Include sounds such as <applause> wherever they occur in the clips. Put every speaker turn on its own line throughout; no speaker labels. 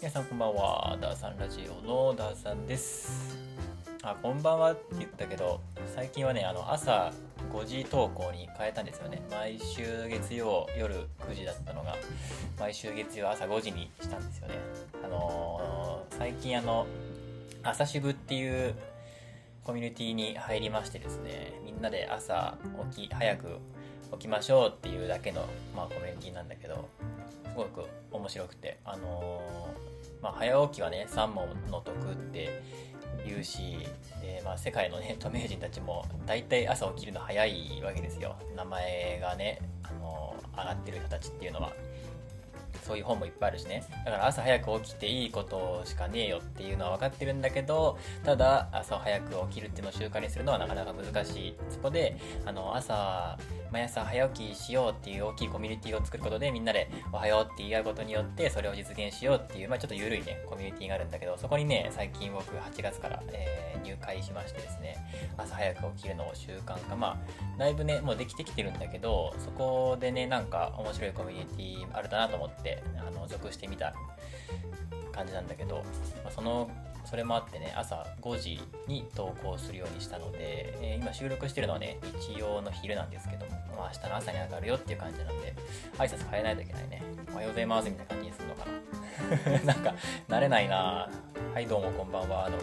皆さんこんばんは、ダーさんラジオのダーさんです。あ、こんばんはって言ったけど、最近はね、あの、朝5時投稿に変えたんですよね。毎週月曜夜9時だったのが、毎週月曜朝5時にしたんですよね。あのー最近あの、朝渋っていうコミュニティに入りましてですね、みんなで朝起き、早く起きましょうっていうだけの、まあ、コミュニティなんだけど、すごく面白くて、あのーまあ、早起きはね、三問の得って言うし、で、まあ、世界のね、<laughs> 著名人たちも、大体朝起きるの早いわけですよ。名前がね、あの上がってる人たちっていうのは。そういう本もいっぱいあるしね。だから朝早く起きていいことしかねえよっていうのは分かってるんだけど、ただ朝早く起きるっていうのを習慣にするのはなかなか難しい。そこで、あの、朝、毎朝早起きしようっていう大きいコミュニティを作ることでみんなでおはようって言い合うことによってそれを実現しようっていう、まあちょっと緩いね、コミュニティがあるんだけど、そこにね、最近僕8月から、えー入会しましてですね、朝早く起きるのを習慣化、まあだいぶね、もうできてきてるんだけど、そこでね、なんか面白いコミュニティあるだなと思って、あの、属してみた感じなんだけど、まあその、それもあってね、朝5時に投稿するようにしたので、えー今収録してるのはね、日曜の昼なんですけども、まあ明日の朝に上がるよっていう感じなんで、挨拶変えないといけないね。おはようございますみたいな感じにするのかな。<laughs> なんか、慣れないなはい、どうもこんばんは。の、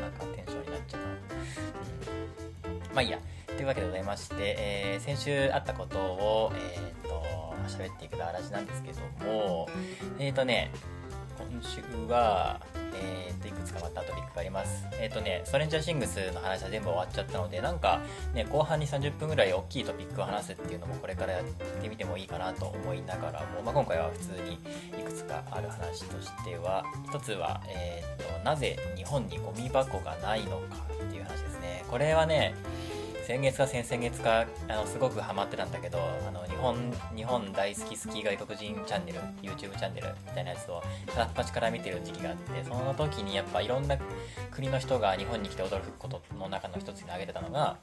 なんかテンションになっちゃうな。うん。まあいいや。というわけでございまして、えー先週あったことを、えっ、と、喋っていくだらじなんですけども、えっ、とね、今週は、えー、といくつかまたトピックがあります。えっ、とね、ストレンジャーシングスの話は全部終わっちゃったので、なんかね、後半に30分ぐらい大きいトピックを話すっていうのもこれからやってみてもいいかなと思いながらも、まあ、今回は普通にいくつかある話としては、一つは、えっ、と、なぜ日本にゴミ箱がないのかっていう話ですね。これはね、先月か先々月かあのすごくハマってたんだけどあの日本日本大好き好き外国人チャンネル YouTube チャンネルみたいなやつを片っ端から見てる時期があってその時にやっぱいろんな国の人が日本に来て驚くことの中の一つに挙げてたのが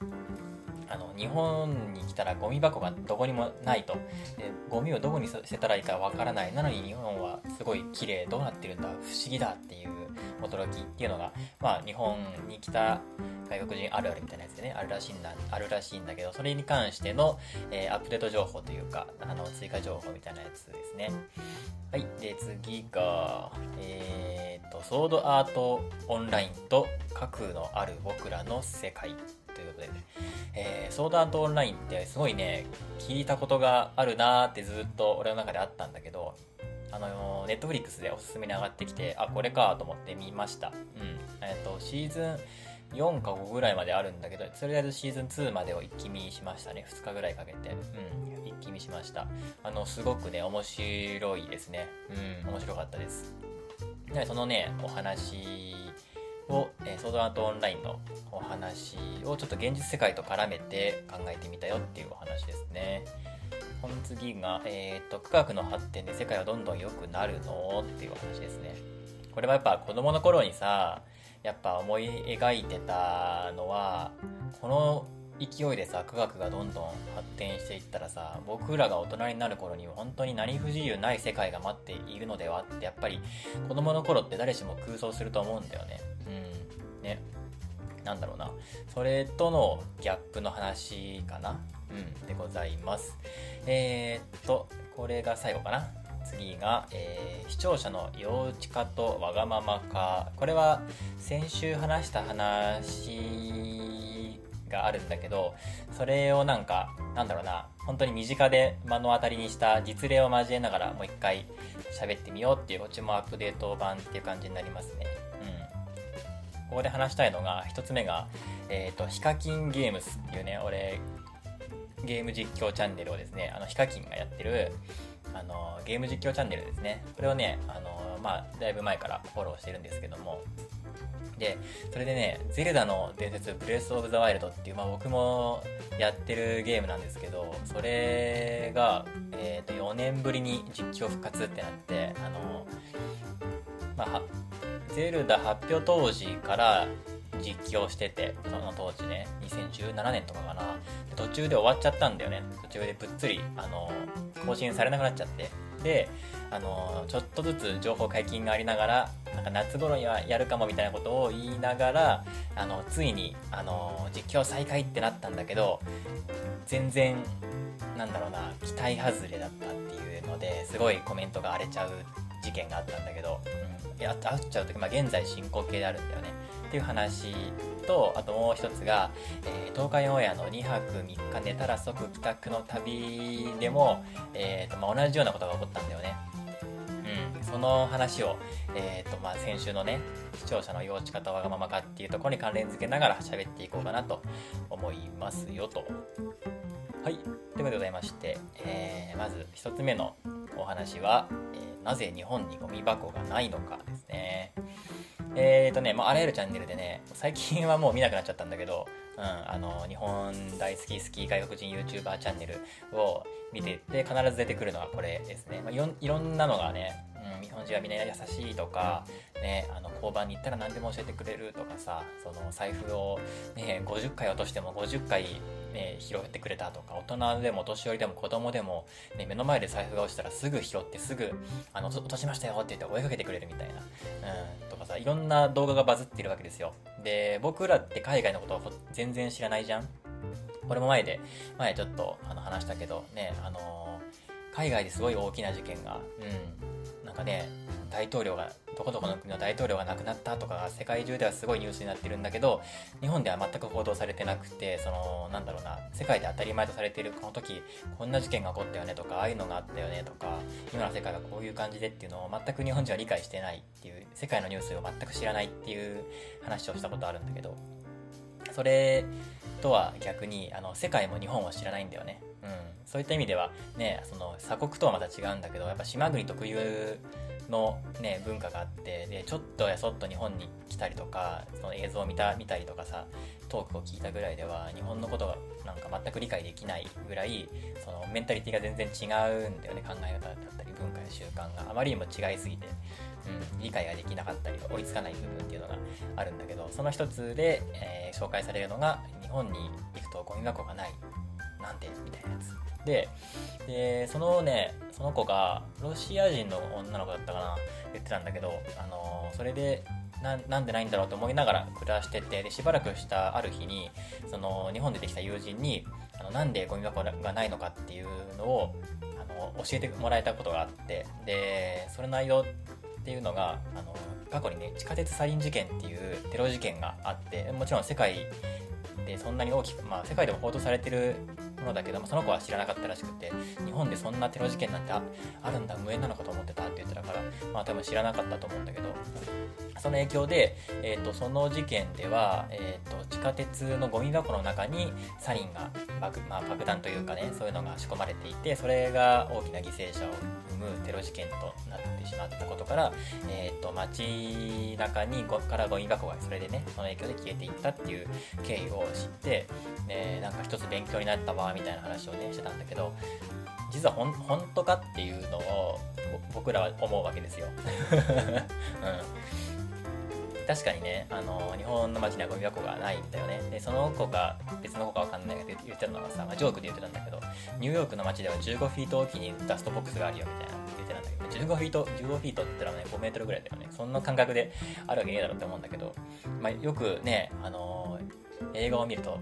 あの日本に来たらゴミ箱がどこにもないと。でゴミをどこに捨てたらいいかわからない。なのに日本はすごい綺麗どうなってるんだ不思議だっていう驚きっていうのが、まあ、日本に来た外国人あるあるみたいなやつでねあるらしいんだあるらしいんだけどそれに関しての、えーアップデート情報というかあの追加情報みたいなやつですね。はい。で次がえー、とソードアートオンラインと核のある僕らの世界ということで、えーソードアートオンラインってすごいね聞いたことがあるなーってずっと俺の中であったんだけどあのネットフリックスでおすすめに上がってきてあこれかと思って見ました。うん。えっ、とシーズン4か5ぐらいまであるんだけどとりあえずシーズン2までを一気見しましたね。2日ぐらいかけて。うん。一気見しました。あのすごくね面白いですね。うん。面白かったです。でそのねお話を、えーソードアートオンラインのお話をちょっと現実世界と絡めて考えてみたよっていうお話ですね。この次が、えー、と科学の発展で世界はどんどん良くなるのっていう話ですね。これはやっぱ子供の頃にさやっぱ思い描いてたのはこの勢いでさ科学がどんどん発展していったらさ僕らが大人になる頃には本当に何不自由ない世界が待っているのではってやっぱり子供の頃って誰しも空想すると思うんだよね。うん。ね。なんだろうな。それとのギャップの話かな。うん。でございます。えー、っとこれが最後かな。次が、えー視聴者の幼稚化とわがまま化。これは先週話した話があるんだけどそれをなんかなんだろうな。本当に身近で目の当たりにした実例を交えながらもう一回喋ってみようっていうこっちもアップデート版っていう感じになりますね。うん。ここで話したいのが一つ目がえっ、とヒカキンゲームスっていうね俺ゲーム実況チャンネルをですねあのヒカキンがやってるあのゲーム実況チャンネルですね。これをねあのまあだいぶ前からフォローしてるんですけども。でそれでね「ゼルダの伝説ブレス・オブ・ザ・ワイルド」っていう、まあ、僕もやってるゲームなんですけどそれが、えー、と4年ぶりに実況復活ってなってあのまあゼルダ発表当時から実況しててその当時ね2017年とかかな。途中で終わっちゃったんだよね。途中でぶっつりあの更新されなくなっちゃって。であのちょっとずつ情報解禁がありながらなんか夏頃にはやるかもみたいなことを言いながらあのついにあの実況再開ってなったんだけど全然なんだろうな期待外れだったっていうのですごいコメントが荒れちゃう事件があったんだけど、うん、やっちゃうとまあ、現在進行形であるんだよね。っていう話とあともう一つが、えー、東海オンエアの2泊3日寝たら即帰宅の旅でも、えーとまあ、同じようなことが起こったんだよね。うん、その話を、えーとまあ、先週のね視聴者の幼稚かわがままかっていうところに関連付けながら喋っていこうかなと思いますよと。はい。ということでございまして、えー、まず1つ目のお話は、えー、なぜ日本にゴミ箱がないのかですね。えーとね、まあ、あらゆるチャンネルでね、最近はもう見なくなっちゃったんだけど、うん、あの、日本大好き好き外国人 YouTuber チャンネルを見てて、必ず出てくるのはこれですね。まあ、いろんなのがね、うん、日本人はみんな優しいとか、ね、あの交番に行ったら何でも教えてくれるとかさその財布を、ね、50回落としても50回、ね、拾ってくれたとか大人でも年寄りでも子供でも、ね、目の前で財布が落ちたらすぐ拾ってすぐあの落としましたよって言って追いかけてくれるみたいな、うん、とかさいろんな動画がバズっているわけですよ。で僕らって海外のことを全然知らないじゃん。これも前で前ちょっとあの話したけどねあの海外ですごい大きな事件が、う、ん。かね大統領がどこどこの国の大統領が亡くなったとかが世界中ではすごいニュースになってるんだけど日本では全く報道されてなくてそのなんだろうな世界で当たり前とされているこの時こんな事件が起こったよねとかああいうのがあったよねとか今の世界はこういう感じでっていうのを全く日本人は理解してないっていう世界のニュースを全く知らないっていう話をしたことあるんだけどそれとは逆にあの世界も日本を知らないんだよね。そういった意味ではねその鎖国とはまた違うんだけどやっぱ島国特有の、ね、文化があってでちょっとやそっと日本に来たりとかその映像を見た見たりとかさトークを聞いたぐらいでは日本のことがなんか全く理解できないぐらいそのメンタリティが全然違うんだよね考え方だったり文化や習慣が。あまりにも違いすぎて、うん、理解ができなかったり追いつかない部分っていうのがあるんだけどその一つで、えー、紹介されるのが日本に行くとゴミ箱がない。なんでみたいなやつ。ででそのねその子がロシア人の女の子だったかな？言ってたんだけど、あのそれでななんでないんだろうと思いながら暮らしててでしばらくしたある日にその日本でできた友人にあのなんでゴミ箱がないのかっていうのをあの教えてもらえたことがあってでそれの内容っていうのがあの過去にね地下鉄サリン事件っていうテロ事件があってもちろん世界でそんなに大きく、まあ、世界でも報道されてるのだけどもその子は知らなかったらしくて日本でそんなテロ事件なんてあるんだ無縁なのかと思ってたって言ってたからまあ多分知らなかったと思うんだけどその影響で、えーと、その事件では、えーと、地下鉄のゴミ箱の中にサリンが爆,、まあ、爆弾というかねそういうのが仕込まれていてそれが大きな犠牲者を生むテロ事件となってしまったことから、えーと、街中にごからゴミ箱がそれでねその影響で消えていったっていう経緯を知って、えー、なんか一つ勉強になったわみたいな話をねしてたんだけど実はほん本当かっていうのを僕らは思うわけですよ。<laughs> うん確かにね、あの日本の街にはゴミ箱がないんだよね。で、その子が別の子かわかんないけど言ってたのがさ、まあ、ジョークで言ってたんだけど、ニューヨークの街では15フィートおきにダストボックスがあるよみたいな言ってたんだけど、15フィート、15フィートって言ったらね、5メートルぐらいだよね。そんな感覚であるわけねえだろうって思うんだけど、まあ、よくね、あの映画を見ると、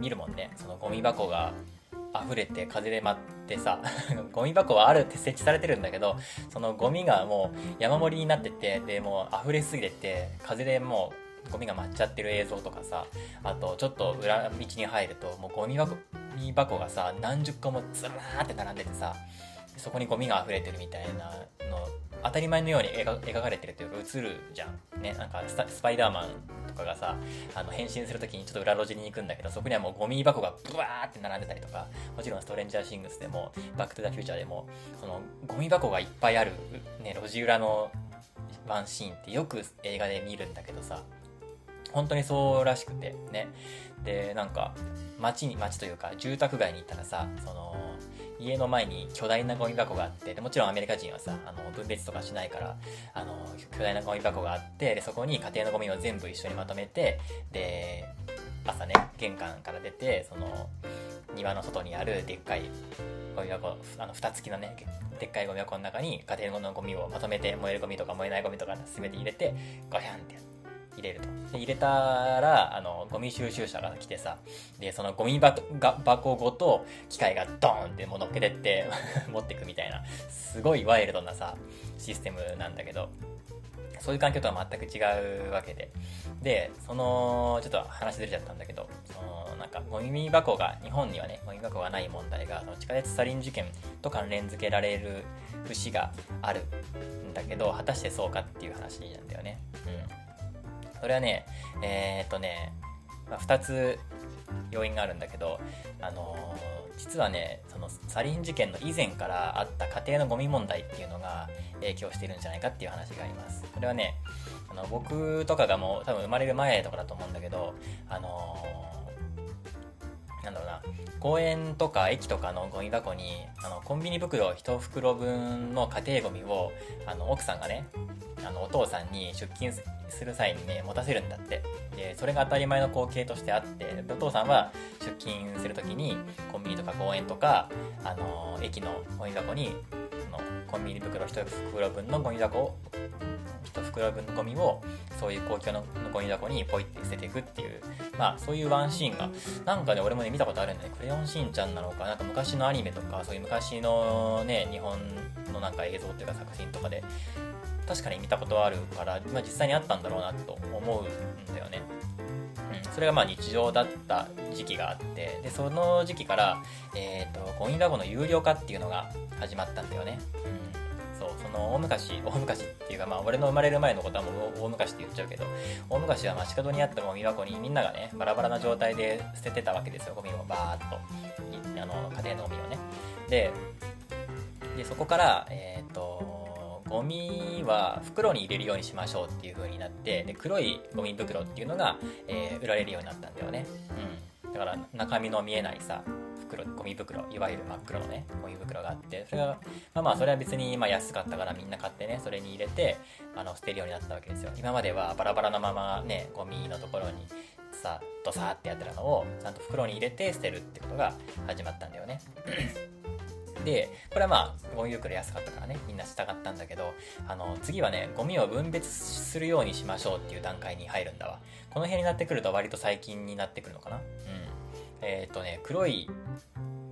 見るもんね、そのゴミ箱が溢れて風で舞ってさ <laughs> ゴミ箱はあるって設置されてるんだけどそのゴミがもう山盛りになっててでもう溢れすぎてて風でもうゴミが舞っちゃってる映像とかさあとちょっと裏道に入るともうゴミ箱箱がさ何十個もずらーって並んでてさそこにゴミが溢れてるみたいなの当たり前のように描かれてるというか映るじゃん。ね、なんかスパイダーマンとかがさ、あの変身するときにちょっと裏路地に行くんだけど、そこにはもうゴミ箱がブワーって並んでたりとか、もちろんストレンジャーシングスでも、バックトゥザフューチャーでも、そのゴミ箱がいっぱいある、ね、路地裏のワンシーンってよく映画で見るんだけどさ、本当にそうらしくて、ね。で、なんか、街に、街というか、住宅街に行ったらさ、その、家の前に巨大なゴミ箱があってでもちろんアメリカ人はさあの分別とかしないからあの巨大なゴミ箱があってでそこに家庭のゴミを全部一緒にまとめてで朝ね玄関から出てその庭の外にあるでっかいゴミ箱あの蓋付きのねでっかいゴミ箱の中に家庭のゴミをまとめて燃えるゴミとか燃えないゴミとか全て入れてガシャンって。入れると。で入れたらあのゴミ収集車が来てさでそのゴミ箱箱ごと機械がドーンってもう乗っけてって <laughs> 持ってくみたいなすごいワイルドなさシステムなんだけどそういう環境とは全く違うわけで。でそのちょっと話ずれちゃったんだけどそのなんかゴミ箱が日本にはねゴミ箱がない問題がその地下鉄サリン事件と関連付けられる節があるんだけど果たしてそうかっていう話なんだよね。うん。それはねえー、っとね、まあ、2つ要因があるんだけどあのー、実はねそのサリン事件の以前からあった家庭のゴミ問題っていうのが影響してるんじゃないかっていう話があります。これはねあの僕とかがもう多分生まれる前とかだと思うんだけどあのー、なんだろうな公園とか駅とかのゴミ箱にあのコンビニ袋1袋分の家庭ゴミをあの奥さんがねあのお父さんに出勤する際にね持たせるんだって。でそれが当たり前の光景としてあってお父さんは出勤する時にコンビニとか公園とか、あの、駅のゴミ箱にそのコンビニ袋1袋分のゴミ箱を1袋分のゴミをそういう公共のゴミ箱にポイって捨てていくっていうまあそういうワンシーンがなんかね俺もね見たことあるんだねクレヨンしんちゃんなのかなんか昔のアニメとかそういう昔のね日本のなんか映像っていうか作品とかで確かに見たことあるから、まあ、実際にあったんだろうなと思うんだよね。うん、それがまあ日常だった時期があってでその時期から、えーと、ゴミラボの有料化っていうのが始まったんだよね。うん、その大昔大昔っていうかまあ俺の生まれる前のことはもう大昔って言っちゃうけど大昔は街角にあったゴミ箱にみんながねバラバラな状態で捨ててたわけですよ。ゴミをバーッとあの家庭のゴミをね。ででそこから、えっ、ー、とゴミは袋に入れるようにしましょうっていう風になってで黒いゴミ袋っていうのが、えー、売られるようになったんだよね、うん、だから中身の見えないさ袋ゴミ袋いわゆる真っ黒のねゴミ袋があってそれがまあまあそれは別に今安かったからみんな買ってねそれに入れてあの捨てるようになったわけですよ。今まではバラバラのままねゴミのところにさドサーってやってたのをちゃんと袋に入れて捨てるってことが始まったんだよね。で、これはまあ、ゴミ袋安かったからね、みんな従ったんだけど、あの、次はね、ゴミを分別するようにしましょうっていう段階に入るんだわ。この辺になってくると割と最近になってくるのかな？うん。えー、っとね、黒い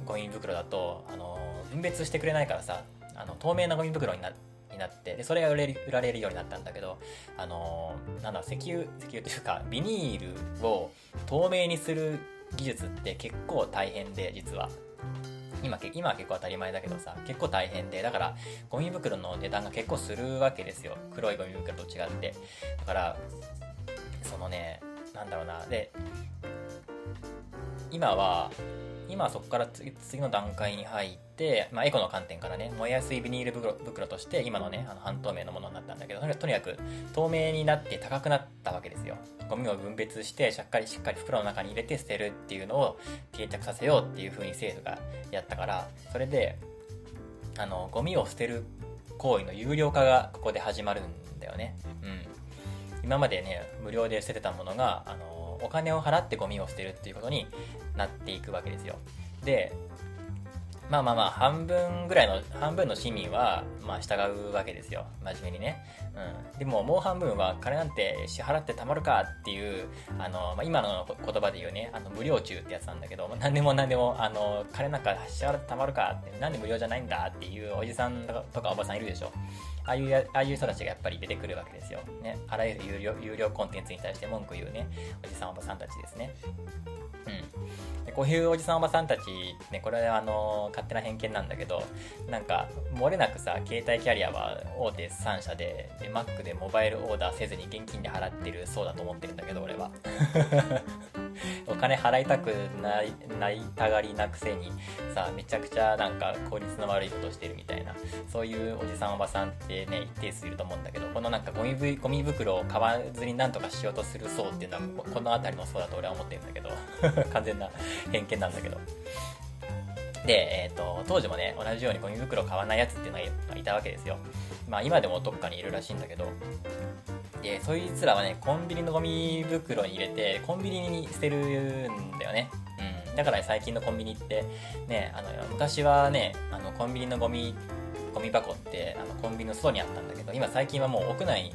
ゴミ袋だと、あの、分別してくれないからさ、あの、透明なゴミ袋になになってでそれが売れる売られるようになったんだけどあのなんだ石油石油というかビニールを透明にする技術って結構大変で実は今今は結構当たり前だけどさ結構大変でだからゴミ袋の値段が結構するわけですよ。黒いゴミ袋と違って。だからそのねなんだろうな。で今は今そこから次の段階に入って、まあ、エコの観点からね燃えやすいビニール袋として今のねあの半透明のものになったんだけどとにかく透明になって高くなったわけですよ。ゴミを分別してしっかりしっかり袋の中に入れて捨てるっていうのを定着させようっていう風に政府がやったからそれであのゴミを捨てる行為の有料化がここで始まるんだよね。うん。今までね無料で捨ててたものがあのお金を払ってゴミを捨てるっていうことになっていくわけですよ。でまあまあまあ半分ぐらいの半分の市民はまあ従うわけですよ。真面目にね、うん、でももう半分は金なんて支払ってたまるかっていうあの、まあ、今の言葉で言うねあの無料中ってやつなんだけど何でも何でもあの金なんか支払ってたまるかってなんで無料じゃないんだっていうおじさんとかおばさんいるでしょ。ああいうああいう人たちがやっぱり出てくるわけですよ、ね、あらゆる有料有料コンテンツに対して文句言うね。おじさんおばさんたちですね。うん。でこういうおじさんおばさんたち、ね、これはあの勝手な偏見なんだけどなんか漏れなくさ携帯キャリアは大手3社でで Mac でモバイルオーダーせずに現金で払ってるそうだと思ってるんだけど俺は。<laughs> お金払いたくないないたがりなくせにさめちゃくちゃなんか効率の悪いことしてるみたいなそういうおじさんおばさんってね一定数いると思うんだけどこのなんかゴミゴミ袋を買わずになんとかしようとする層っていうのはこの辺りの層だと俺は思ってるんだけど <laughs> 完全な偏見なんだけど。で、えっ、ー、と、当時もね、同じようにゴミ袋買わないやつっていうのがいたわけですよ。まあ今でもどっかにいるらしいんだけど、で、そいつらはね、コンビニのゴミ袋に入れて、コンビニに捨てるんだよね。うん。だから、ね、最近のコンビニってねあの昔はねあのコンビニのゴミゴミ箱ってあのコンビニの外にあったんだけど今最近はもう屋内に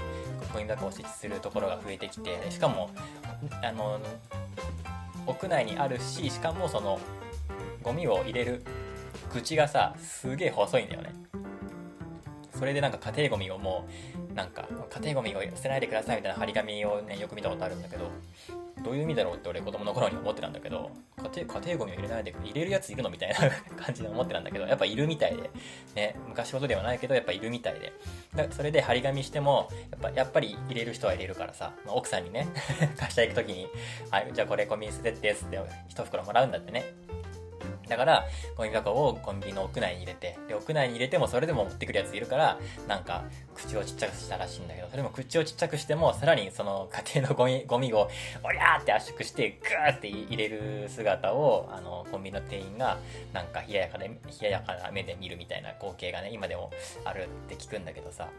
ゴミ箱を設置するところが増えてきてしかもあの屋内にあるししかもそのゴミを入れる口がさすげえ細いんだよね。それでなんか家庭ゴミをもうなんか家庭ゴミを捨てないでくださいみたいな張り紙をねよく見たことあるんだけどどういう意味だろうって俺子供の頃に思ってたんだけど家庭家庭ゴミを入れないで入れるやついるのみたいな <laughs> 感じで思ってたんだけどやっぱいるみたいでね昔ほどではないけどやっぱいるみたいで。だそれで張り紙してもやっぱやっぱり入れる人は入れるからさ、まあ、奥さんにね会社行く時に「はいじゃあこれゴミ捨てて」っつって一袋もらうんだってね。だから、ゴミ箱をコンビニの屋内に入れて、で、屋内に入れてもそれでも持ってくるやついるから、なんか、口をちっちゃくしたらしいんだけど、それも口をちっちゃくしても、さらにその家庭のゴミ、<laughs> ゴミを、おりゃーって圧縮して、グーって入れる姿を、あの、コンビニの店員が、なんか冷ややかで、冷ややかな目で見るみたいな光景がね、今でもあるって聞くんだけどさ、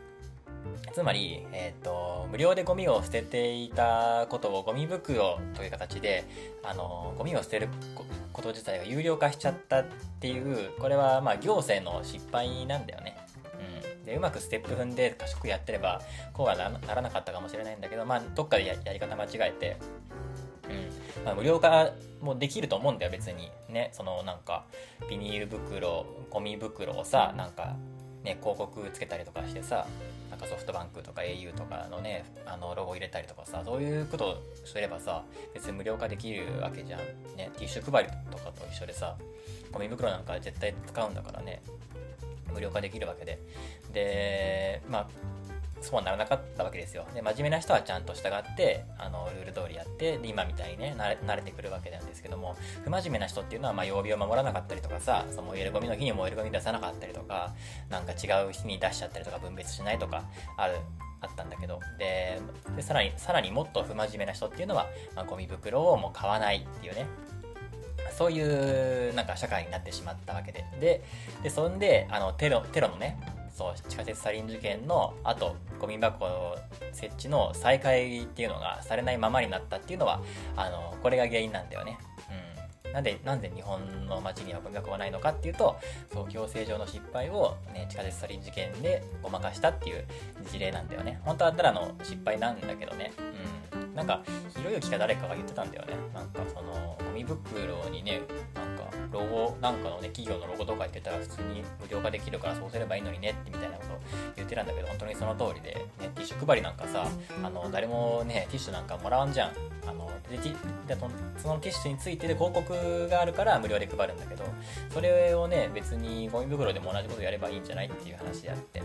つまり、えっ、ー、と、無料でゴミを捨てていたことをゴミ袋という形で、あの、ゴミを捨てること自体が有料化しちゃったっていう、これはまあ行政の失敗なんだよね。うん。で、うまくステップ踏んで賢くやってれば、こうはならなかったかもしれないんだけど、まあ、どっかでやり方間違えて、うん。まあ、無料化もできると思うんだよ、別に。ね、そのなんか、ビニール袋、ゴミ袋をさ、なんか、ね、広告つけたりとかしてさ、ソフトバンクとか au とかのね、あのロゴ入れたりとかさ、そういうことをすればさ、別に無料化できるわけじゃん。ね、ティッシュ配りとかと一緒でさ、ゴミ袋なんか絶対使うんだからね、無料化できるわけで。で、まあ、そうはならなかったわけですよ。で、真面目な人はちゃんと従って、あの、ルール通りやって、で、今みたいにね、慣れてくるわけなんですけども、不真面目な人っていうのは、まあ、曜日を守らなかったりとかさ、その燃えるゴミの日に燃えるゴミ出さなかったりとか、なんか違う日に出しちゃったりとか、分別しないとか、ある、あったんだけど、で、でさらに、さらにもっと不真面目な人っていうのは、まあ、ゴミ袋をもう買わないっていうね、そういうなんか社会になってしまったわけで。で、でそんで、あの、テロ、テロのね、そう地下鉄サリン事件のあとゴミ箱設置の再開っていうのがされないままになったっていうのはあのこれが原因なんだよね。なんでなんで日本の街にはゴミ箱がないのかっていうとそう行政上の失敗を、ね、地下鉄サリン事件でごまかしたっていう事例なんだよね。本当はただの失敗なんだけどね。うん、なんかひろゆきか誰かが言ってたんだよね。なんかそのゴミ袋にねなんかロゴなんかのね企業のロゴとか言ってたら普通に無料化できるからそうすればいいのにねってみたいなことを言ってたんだけど本当にその通りで、ね、ティッシュ配りなんかさあの誰もねティッシュなんかもらわんじゃんあのででそのティッシュについてで広告があるから無料で配るんだけどそれをね別にゴミ袋でも同じことやればいいんじゃないっていう話であってっ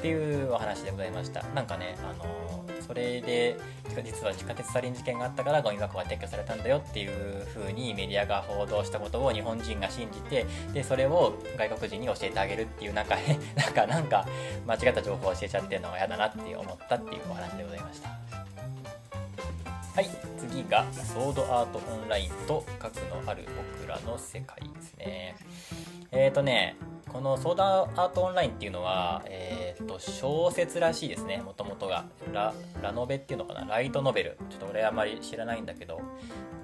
ていうお話でございました。なんかねあのそれで実は地下鉄サリン事件があったからゴミ箱が撤去されたんだよっていう風にメディアが報道したことを日本人が信じてでそれを外国人に教えてあげるっていう <laughs> なんかなんかなんか間違った情報を教えちゃってるのが嫌だなって思ったっていうお話でございました。はい。次がソードアートオンラインと核のある僕らの世界ですねえっ、ー、とねこのソードアートオンラインっていうのは、えっ、ー、と、小説らしいですね、もともとが。ラ、ラノベっていうのかな？ライトノベル。ちょっと俺あんまり知らないんだけど、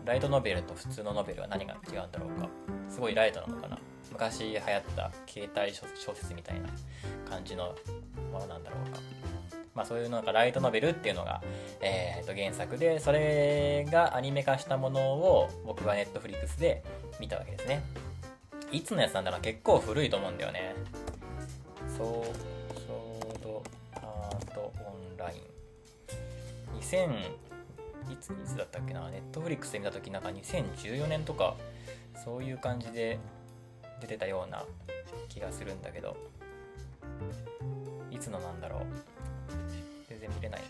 ライトノベルと普通のノベルは何が違うんだろうか。すごいライトなのかな？昔流行った携帯小説みたいな感じのものなんだろうか。まあそういうなんかライトノベルっていうのが、えー、と原作で、それがアニメ化したものを僕はネットフリックスで見たわけですね。いつのやつなんだろう？結構古いと思うんだよね。ソードアートオンライン。2000、いつ、いつだったっけな？ネットフリックスで見た時なんか2014年とか、そういう感じで出てたような気がするんだけど、いつのなんだろう？然見れない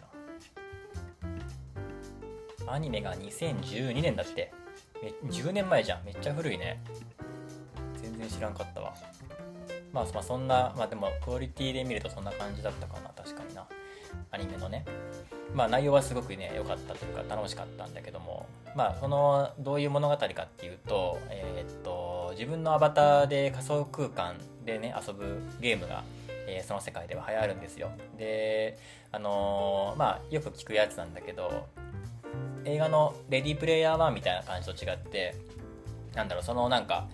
な。アニメが2012年だって。10年前じゃん。めっちゃ古いね全。然知らんかったわ。まあ、まあ、そんな、まあでも、クオリティで見るとそんな感じだったかな、確かにな。アニメのね。まあ、内容はすごくね、良かったというか、楽しかったんだけども、まあ、その、どういう物語かっていうと、えー、っと、自分のアバターで仮想空間でね、遊ぶゲームが、えー、その世界では流行るんですよ。で、あのー、まあ、よく聞くやつなんだけど、映画のレディープレイヤー1みたいな感じと違って、なんだろうそのなんか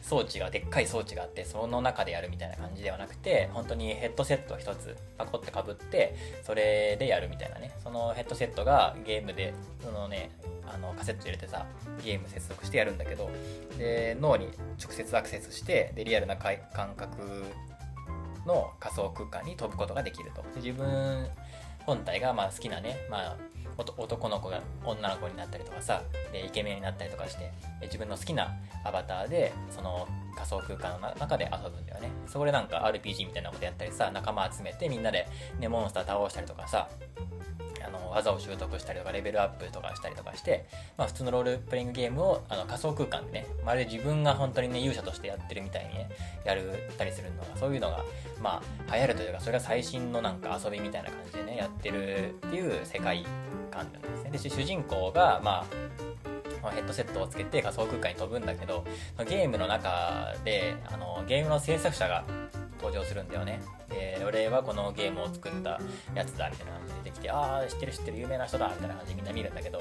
装置がでっかい装置があってその中でやるみたいな感じではなくて本当にヘッドセットを1つパコってかぶってそれでやるみたいなねそのヘッドセットがゲームでそのねあのカセット入れてさゲーム接続してやるんだけどで脳に直接アクセスしてでリアルな感覚の仮想空間に飛ぶことができると。自分本体がまあ好きなね、まあ、男の子が女の子になったりとかさでイケメンになったりとかして自分の好きなアバターでその仮想空間の中で遊ぶんだよね。そこでなんか RPG みたいなことやったりさ仲間集めてみんなで、ね、モンスター倒したりとかさあの技を習得したりとかレベルアップとかしたりとかして、まあ、普通のロールプレイングゲームをあの仮想空間でねまるで自分が本当にね勇者としてやってるみたいにねやるたりするのがそういうのがまあ流行るというかそれが最新のなんか遊びみたいな感じでねやってるっていう世界観なんですね。で主人公がまあヘッドセットをつけて仮想空間に飛ぶんだけどゲームの中であのゲームの制作者が登場するんだよね。で俺はこのゲームを作ったやつだみたいな感じで出てきてああ知ってる知ってる有名な人だみたいな感じでみんな見るんだけど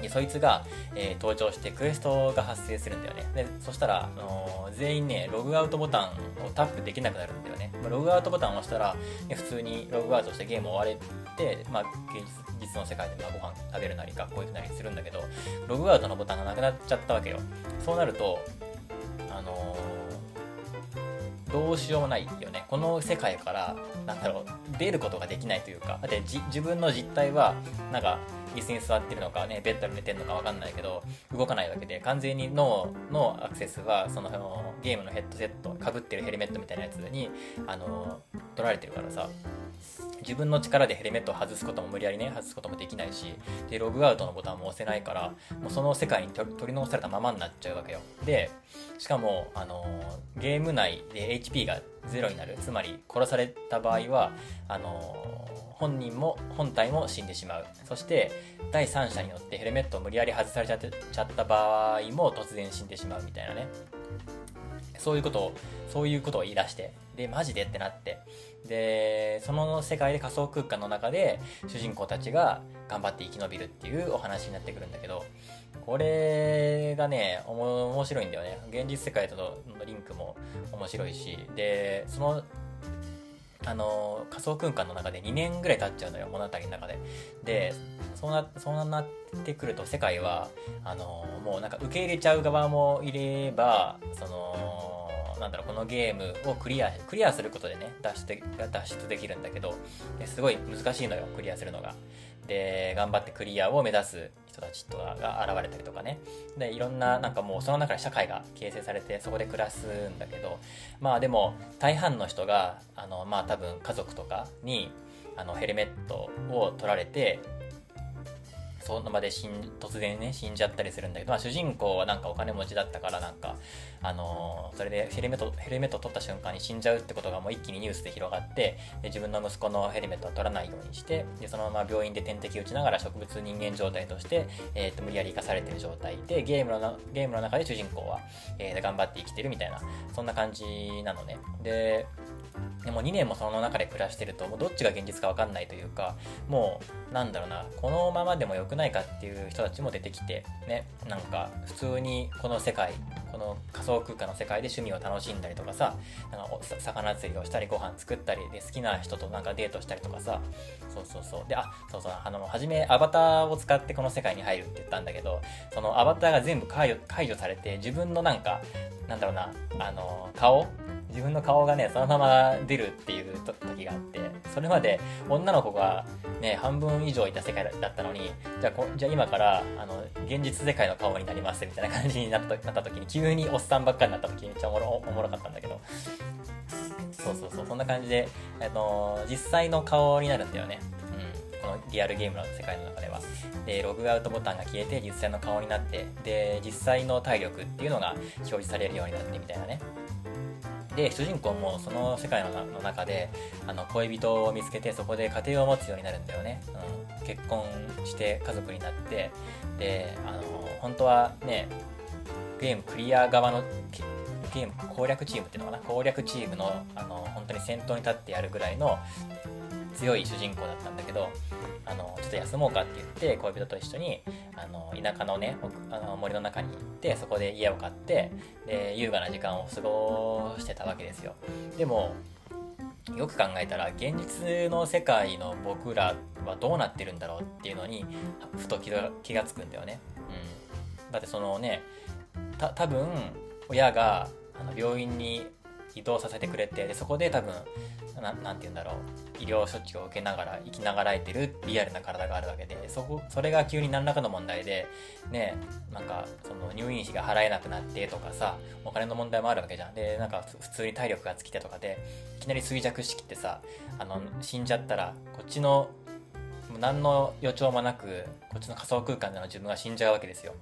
でそいつが、えー、登場してクエストが発生するんだよね。でそしたら、あのー、全員ねログアウトボタンをタップできなくなるんだよね、ま、ログアウトボタンを押したら、ね、普通にログアウトしてゲーム終われて、まあ、現実の世界でまあご飯食べるなり学校行くなりするんだけどログアウトのボタンがなくなっちゃったわけよ。そうなるとあのー、どうしようもないよね。この世界からなんだろう出ることができないというか。だって自分の実態はなんか椅子に座ってるのかねベッドで寝てるのか分かんないけど動かないわけで完全に脳のアクセスはそのゲームのヘッドセットかぶってるヘルメットみたいなやつにあの取られてるからさ。自分の力でヘルメットを外すことも無理やりね外すこともできないしでログアウトのボタンも押せないからもうその世界に取り残されたままになっちゃうわけよ。でしかもあのゲーム内で HP がゼロになる。つまり殺された場合はあの本人も本体も死んでしまう。そして第三者によってヘルメットを無理やり外されちゃってちゃった場合も突然死んでしまうみたいなね。そういうことをそういうことを言い出してでマジで？ってなって。でその世界で仮想空間の中で主人公たちが頑張って生き延びるっていうお話になってくるんだけどこれがね面白いんだよね。現実世界とのリンクも面白いしでそのあの仮想空間の中で2年ぐらい経っちゃうのよ物語の中で。でそうなそうなってくると世界はあのもうなんか受け入れちゃう側もいればそのなんだろうこのゲームをクリアクリアすることでね脱出脱出できるんだけどすごい難しいのよクリアするのが。で頑張ってクリアを目指す人たちとが現れたりとかね。でいろんななんかもうその中で社会が形成されてそこで暮らすんだけどまあでも大半の人があのまあ多分家族とかにあのヘルメットを取られてその場で死ん突然ね死んじゃったりするんだけど、まあ、主人公はなんかお金持ちだったからなんかあのー、それでヘルメットヘルメット取った瞬間に死んじゃうってことがもう一気にニュースで広がってで自分の息子のヘルメットは取らないようにしてでそのまま病院で点滴打ちながら植物人間状態として、えーと、無理やり生かされてる状態でゲームのゲームの中で主人公は、えー、頑張って生きてるみたいなそんな感じなのね。ででも2年もその中で暮らしてるともうどっちが現実か分かんないというかもうなんだろうなこのままでも良くないかっていう人たちも出てきてねなんか普通にこの世界この仮想空間の世界で趣味を楽しんだりとかさなんか魚釣りをしたりご飯作ったりで好きな人となんかデートしたりとかさそうそうそう。であそうそうあの初めアバターを使ってこの世界に入るって言ったんだけどそのアバターが全部解除解除されて自分のなんかなんだろうなあの顔自分の顔がねそのまま出るっていう時があってそれまで女の子がね半分以上いた世界だったのにじゃあじゃあ今からあの現実世界の顔になりますみたいな感じになったなった時に急におっさんばっかになった時めっちゃおもろおもろかったんだけど。そうそうそうそんな感じで、えっと、実際の顔になるんだよね。うん。このリアルゲームの世界の中では。でログアウトボタンが消えて実際の顔になってで実際の体力っていうのが表示されるようになってみたいなね。で主人公もその世界の中であの恋人を見つけてそこで家庭を持つようになるんだよね、うん、結婚して家族になってであの本当はねゲームクリア側のゲーム攻略チームっていうのかな？攻略チームのあの本当に先頭に立ってやるぐらいの強い主人公だったんだけどあのちょっと休もうかって言って恋人と一緒にあの田舎のねあの森の中に行ってそこで家を買ってで優雅な時間を過ごしてたわけですよ。でもよく考えたら現実の世界の僕らはどうなってるんだろうっていうのにふと気が気がつくんだよね、うん、だってそのねた多分親があの病院に移動させてくれてでそこで多分何て言うんだろう。医療処置を受けながら生きながらえてるリアルな体があるわけでそこそれが急に何らかの問題でねなんかその入院費が払えなくなってとかさお金の問題もあるわけじゃん。でなんか普通に体力が尽きてとかでいきなり衰弱してってさあの死んじゃったらこっちの何の予兆もなくこっちの仮想空間での自分が死んじゃうわけですよ。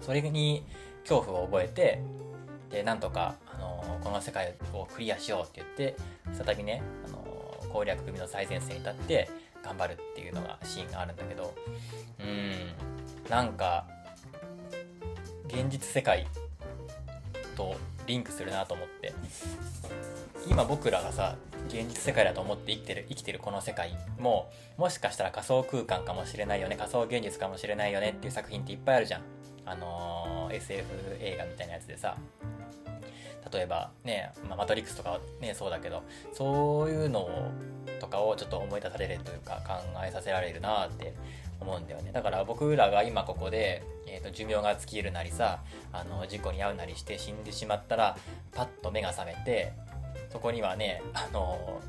それに恐怖を覚えてでなんとかあのこの世界をクリアしようって言って再びね、あの攻略組の最前線に立って頑張るっていうのがシーンがあるんだけどうんなんか現実世界とリンクするなと思って今僕らがさ現実世界だと思って生きてる生きてるこの世界ももしかしたら仮想空間かもしれないよね仮想現実かもしれないよねっていう作品っていっぱいあるじゃん。あのー、SF 映画みたいなやつでさ。例えばね、まあ、マトリックスとかねそうだけどそういうのとかをちょっと思い出されるというか考えさせられるなって思うんだよね。だから僕らが今ここで、えーと、寿命が尽きるなりさあの事故に遭うなりして死んでしまったらパッと目が覚めてそこにはねあの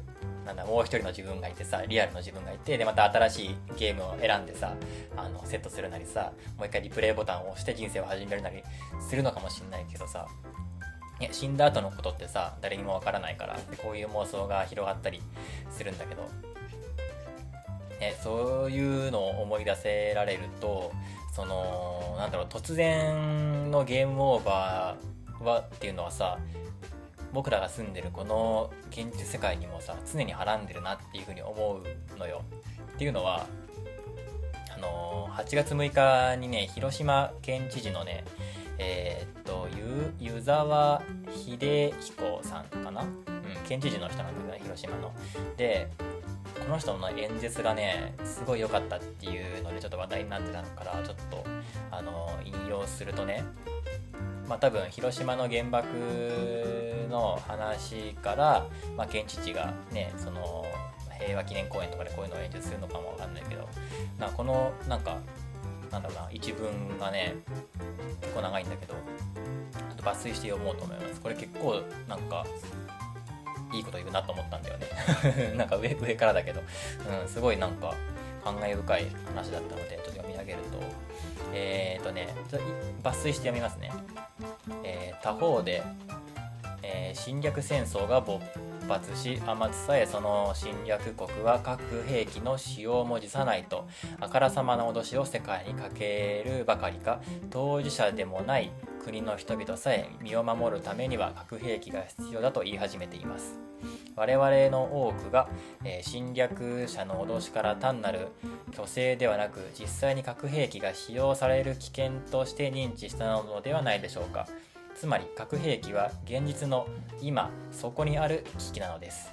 なんだもう一人の自分がいてさリアルの自分がいてでまた新しいゲームを選んでさあのセットするなりさもう一回リプレイボタンを押して人生を始めるなりするのかもしんないけどさや死んだ後のことってさ誰にもわからないからこういう妄想が広がったりするんだけど、ね、そういうのを思い出せられるとそのなんだろう突然のゲームオーバーはっていうのはさ僕らが住んでるこの現実世界にもさ常にはらんでるなっていうふうに思うのよ。っていうのはあの8月6日にね広島県知事のねえー、っとゆ湯沢秀彦さんかな、うん、県知事の人なんだけどね広島の。でこの人の演説がねすごい良かったっていうのでちょっと話題になってたからちょっとあの引用するとねまあ多分広島の原爆の話から、まあ、県知事がねその平和記念公園とかでこういうのを演説するのかもわかんないけどなこのなんかなんだろうな一文がね結構長いんだけどちょっと抜粋して読もうと思います。これ結構なんかいいこと言うなと思ったんだよね。<laughs> なんか上上からだけど、うん、すごいなんか感慨深い話だったのでちょっと読み上げると。えっ、ー、とねちょっと抜粋して読みますね、えー、他方で、えー、侵略戦争が勃発し天津さえその侵略国は核兵器の使用も辞さないとあからさまな脅しを世界にかけるばかりか。当事者でもない国の人々さえ身を守るためには核兵器が必要だと言い始めています。我々の多くが、え、侵略者の脅しから単なる虚勢ではなく実際に核兵器が使用される危険として認知したのではないでしょうか。つまり核兵器は現実の今そこにある危機なのです。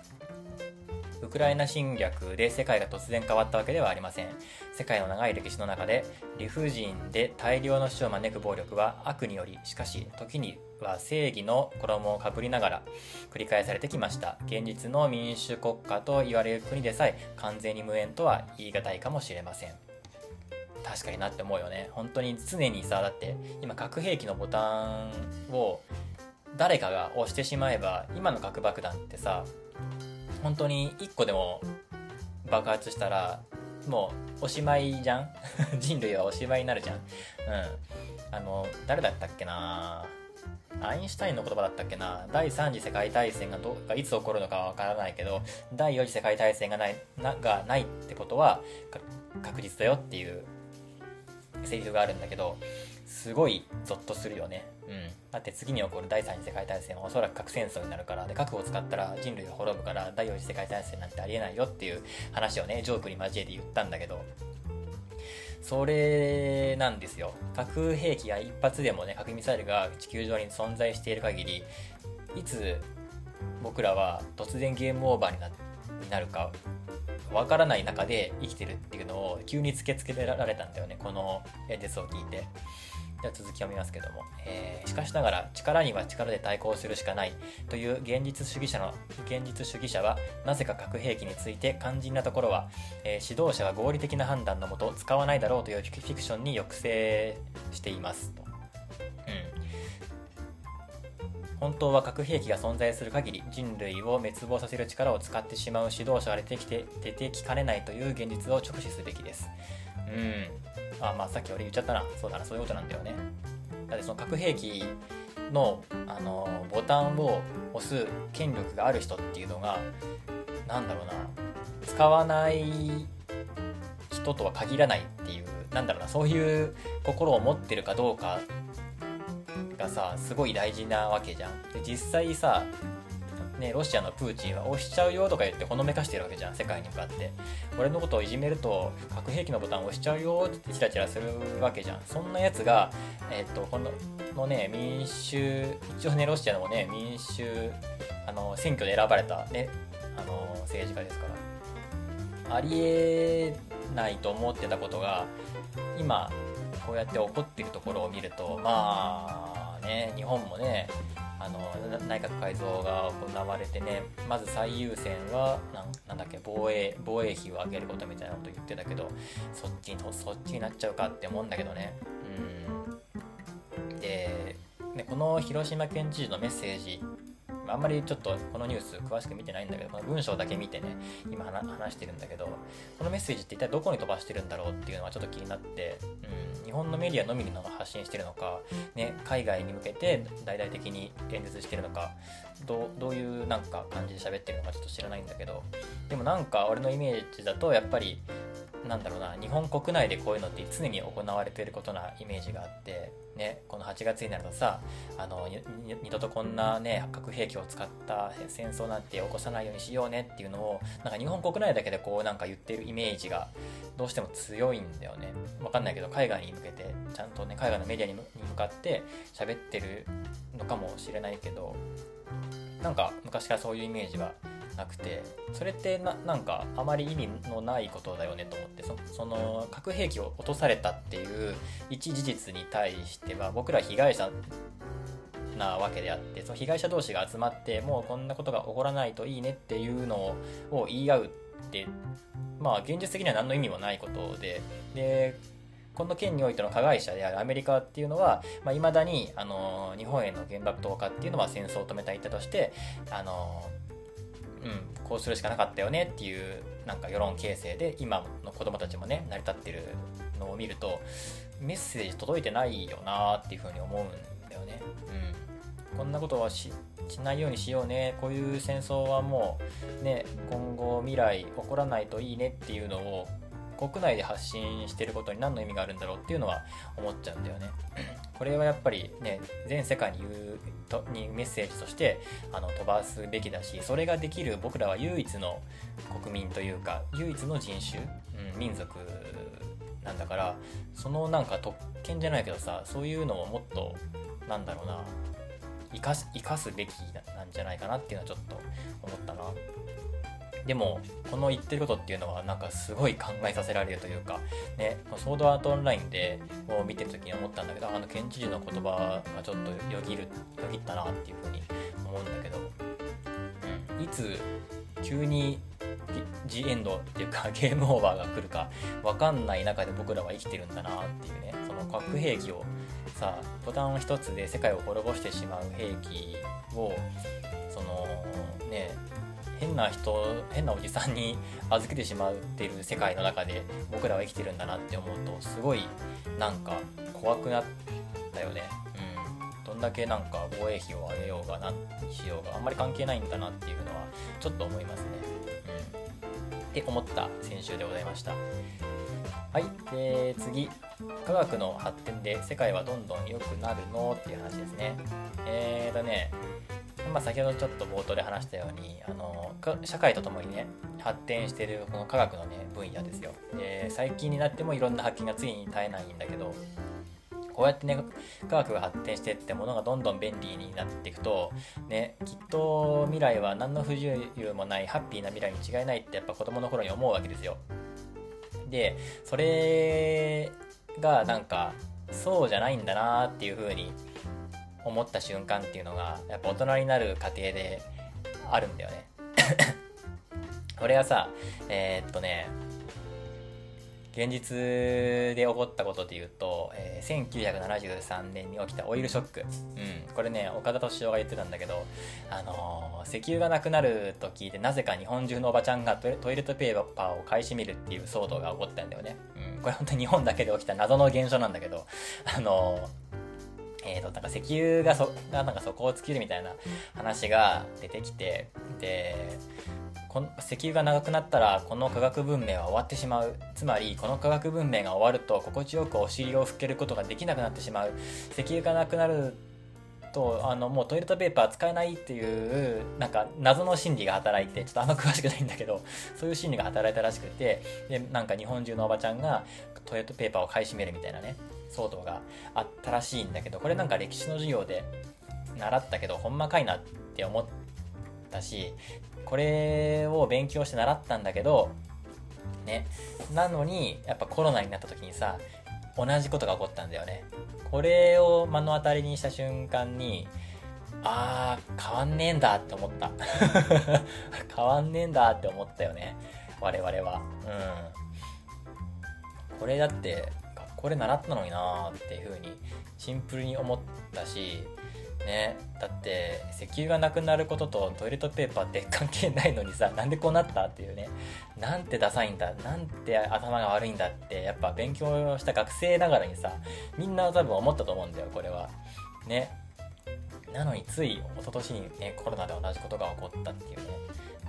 ウクライナ侵略で世界が突然変わったわけではありません。世界の長い歴史の中で理不尽で大量の死を招く暴力は悪によりしかし時には正義の衣をかぶりながら繰り返されてきました。現実の民主国家と言われる国でさえ完全に無縁とは言い難いかもしれません。確かになって思うよね。本当に常にさだって今核兵器のボタンを誰かが押してしまえば今の核爆弾ってさ本当に1個でも爆発したらもうおしまいじゃん？<laughs> 人類はおしまいになるじゃん？うん。あの誰だったっけな？アインシュタインの言葉だったっけな？第3次世界大戦がどがいつ起こるのかわからないけど第4次世界大戦がないながないってことは確実だよっていうセリフがあるんだけどすごいゾッとするよね。うん。だって次に起こる第3次世界大戦はおそらく核戦争になるからで核を使ったら人類が滅ぶから第4次世界大戦なんてありえないよっていう話をねジョークに交えて言ったんだけどそれなんですよ。核兵器が一発でもね核ミサイルが地球上に存在している限りいつ僕らは突然ゲームオーバーになるかわからない中で生きてるっていうのを急に突きつけられたんだよねこの演説を聞いて。では続きを見ますけども、えー、しかしながら力には力で対抗するしかないという現実主義者の現実主義者はなぜか核兵器について肝心なところは、えー、指導者は合理的な判断のもと使わないだろうというフィクションに抑制していますと。うん本当は核兵器が存在する限り人類を滅亡させる力を使ってしまう指導者が出てきて出てきかねないという現実を直視すべきです。うん。あ、まあさっき俺言っちゃったな。そうだな、そういうことなんだよね。だってその核兵器のあのボタンを押す権力がある人っていうのが何だろうな使わない人とは限らないっていうなんだろうなそういう心を持ってるかどうかがさすごい大事なわけじゃん。で実際さね、ロシアのプーチンは押しちゃうよとか言ってほのめかしてるわけじゃん世界に向かって。俺のことをいじめると核兵器のボタン押しちゃうよってチラチラするわけじゃん。そんなやつがえっ、とこののね民主一応ねロシアのもね民主あの選挙で選ばれたねあの政治家ですから。ありえないと思ってたことが今こうやって起こってるところを見るとまあね日本もねあの内閣改造が行われてねまず最優先はなんだっけ防衛防衛費を上げることみたいなこと言ってたけどそっちにそっちになっちゃうかって思うんだけどね。うん。でねこの広島県知事のメッセージあんまりちょっとこのニュース詳しく見てないんだけど、この文章だけ見てね、今話してるんだけど、このメッセージって一体どこに飛ばしてるんだろうっていうのはちょっと気になって、うん、日本のメディアのみの発信してるのか、ね、海外に向けて大々的に演説してるのか、どどういうなんか感じで喋ってるのかちょっと知らないんだけど、でもなんか俺のイメージだとやっぱり、なんだろうな日本国内でこういうのって常に行われていることなイメージがあってねこの8月になるとさあの二度とこんなね核兵器を使った戦争なんて起こさないようにしようねっていうのをなんか日本国内だけでこうなんか言ってるイメージがどうしても強いんだよね。わかんないけど海外に向けてちゃんとね海外のメディアに向かって喋ってるのかもしれないけどなんか昔からそういうイメージはなくてそれってななんかあまり意味のないことだよねと思ってその核兵器を落とされたっていう一事実に対しては僕ら被害者なわけであってその被害者同士が集まってもうこんなことが起こらないといいねっていうのを言い合うってまあ現実的には何の意味もないことででこの件においての加害者であるアメリカっていうのは、まあ、未だに、あの日本への原爆投下っていうのは戦争を止めた一手として、あのうん、こうするしかなかったよねっていうなんか世論形成で今の子供たちもね成り立ってるのを見るとメッセージ届いてないよなっていうふうに思うんだよね。うん、こんなことはしないようにしようね。こういう戦争はもうね今後未来起こらないといいねっていうのを国内で発信してることに何の意味があるんだろうっていうのは思っちゃうんだよね。<clears throat> これはやっぱりね全世界に言うとにメッセージとしてあの飛ばすべきだしそれができる僕らは唯一の国民というか唯一の人種、うん、民族なんだからそのなんか特権じゃないけどさそういうのをもっとなんだろうな生かす生かすべきなんじゃないかなっていうのはちょっと思ったな。でもこの言ってることっていうのはなんかすごい考えさせられるというかねソードアートオンラインでを見てる時に思ったんだけどあの県知事の言葉がちょっとよぎるよぎったなっていうふうに思うんだけど、うん、いつ急にジエンドっていうか <laughs> ゲームオーバーが来るか分かんない中で僕らは生きてるんだなっていうねその核兵器をさボタン一つで世界を滅ぼしてしまう兵器をそのね変な人変なおじさんに預けてしまっていう世界の中で僕らは生きてるんだなって思うとすごいなんか怖くなったよね。うん。どんだけなんか防衛費を上げようが何しようがあんまり関係ないんだなっていうのはちょっと思いますね。うん。って思った先週でございました。はい。で次。科学の発展で世界はどんどん良くなるの？っていう話ですね。えーとねまあ、先ほどちょっと冒頭で話したようにあの社会とともにね発展してるこの科学のね分野ですよで最近になってもいろんな発見がついに絶えないんだけどこうやってね、科学が発展してってものがどんどん便利になっていくと、ね、きっと未来は何の不自由もないハッピーな未来に違いないってやっぱ子供の頃に思うわけですよ。で、それがなんか、そうじゃないんだなっていう風に思った瞬間っていうのが、やっぱ大人になる過程であるんだよね。<laughs> これはさ、えー、っとね、現実で起こったことで言うと、えー、1973年に起きたオイルショック。うん。これね、岡田敏夫が言ってたんだけど、あのー、石油がなくなると聞いて、なぜか日本中のおばちゃんがトイレットペーパーを買い占めるっていう騒動が起こったんだよね。うん。これ本当に日本だけで起きた謎の現象なんだけど、あのー、えーと、なんか石油がそがなんかそこを尽きるみたいな話が出てきてでこの石油が長くなったらこの科学文明は終わってしまう。つまりこの科学文明が終わると心地よくお尻を拭けることができなくなってしまう。石油がなくなるとあのもうトイレットペーパー使えないっていうなんか謎の心理が働いてちょっとあんま詳しくないんだけどそういう心理が働いたらしくてでなんか日本中のおばちゃんがトイレットペーパーを買い占めるみたいなね。騒動があったらしいんだけどこれなんか歴史の授業で習ったけどほんまかいなって思ったしこれを勉強して習ったんだけど、ね。なのに、やっぱコロナになった時にさ、同じことが起こったんだよね。これを目の当たりにした瞬間に、あー、変わんねえんだって思った。<laughs> 変わんねえんだって思ったよね。我々は。うん。これだって、学校で習ったのになーっていう風にシンプルに思ったし、ねだって石油がなくなることとトイレットペーパーって関係ないのにさなんでこうなったっていうね。なんてダサいんだなんて頭が悪いんだってやっぱ勉強した学生ながらにさみんな多分思ったと思うんだよこれは。ね。なのについ一昨年にねコロナで同じことが起こったっていうね。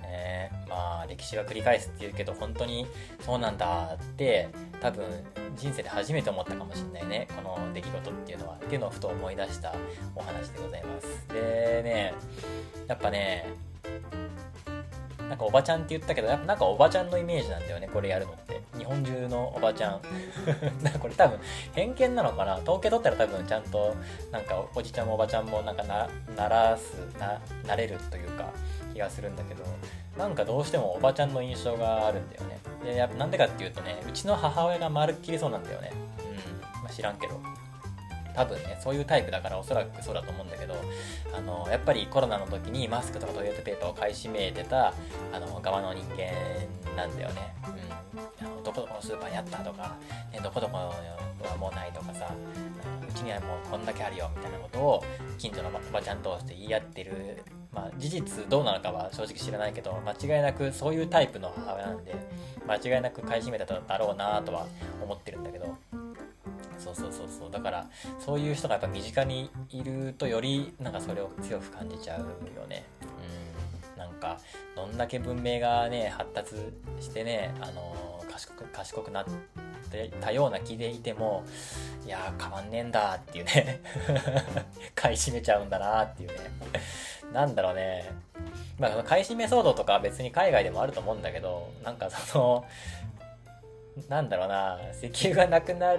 ねまあ歴史は繰り返すっていうけど本当にそうなんだって多分人生で初めて思ったかもしれないねこの出来事っていうのはっていうのをふと思い出したお話でございますでねやっぱねなんかおばちゃんって言ったけど、やっぱなんかおばちゃんのイメージなんだよね、これやるのって。日本中のおばちゃん。な <laughs> んこれ多分偏見なのかな統計取ったら多分ちゃんと、なんかおじちゃんもおばちゃんもなんかな、ならす、な、なれるというか、気がするんだけど、なんかどうしてもおばちゃんの印象があるんだよね。で、やっぱなんでかっていうとね、うちの母親がまるっきりそうなんだよね。うん。まあ、知らんけど。多分ね、そういうタイプだからおそらくそうだと思うんだけど、あの、やっぱりコロナの時にマスクとかトイレットペーパーを買い占めてた、あの、側の人間なんだよね。うん。どこのスーパーにあったとか、ね、どこどこはもうないとかさ、うちにはもうこんだけあるよみたいなことを近所のおばちゃん同士で言い合ってる。まあ、事実どうなのかは正直知らないけど間違いなくそういうタイプの母親なんで間違いなく買い占めただろうなとは思ってるんだけど。そうそうそうそう。だからそういう人がやっぱ身近にいるとよりなんかそれを強く感じちゃうよね。うん。なんかどんだけ文明がね発達してねあの賢く賢くなってたような気でいてもいや変わんねえんだっていうね <laughs> 買い占めちゃうんだなっていうねなんだろうね。まあ、買い占め騒動とかは別に海外でもあると思うんだけど、なんかその、なんだろうな、石油がなくな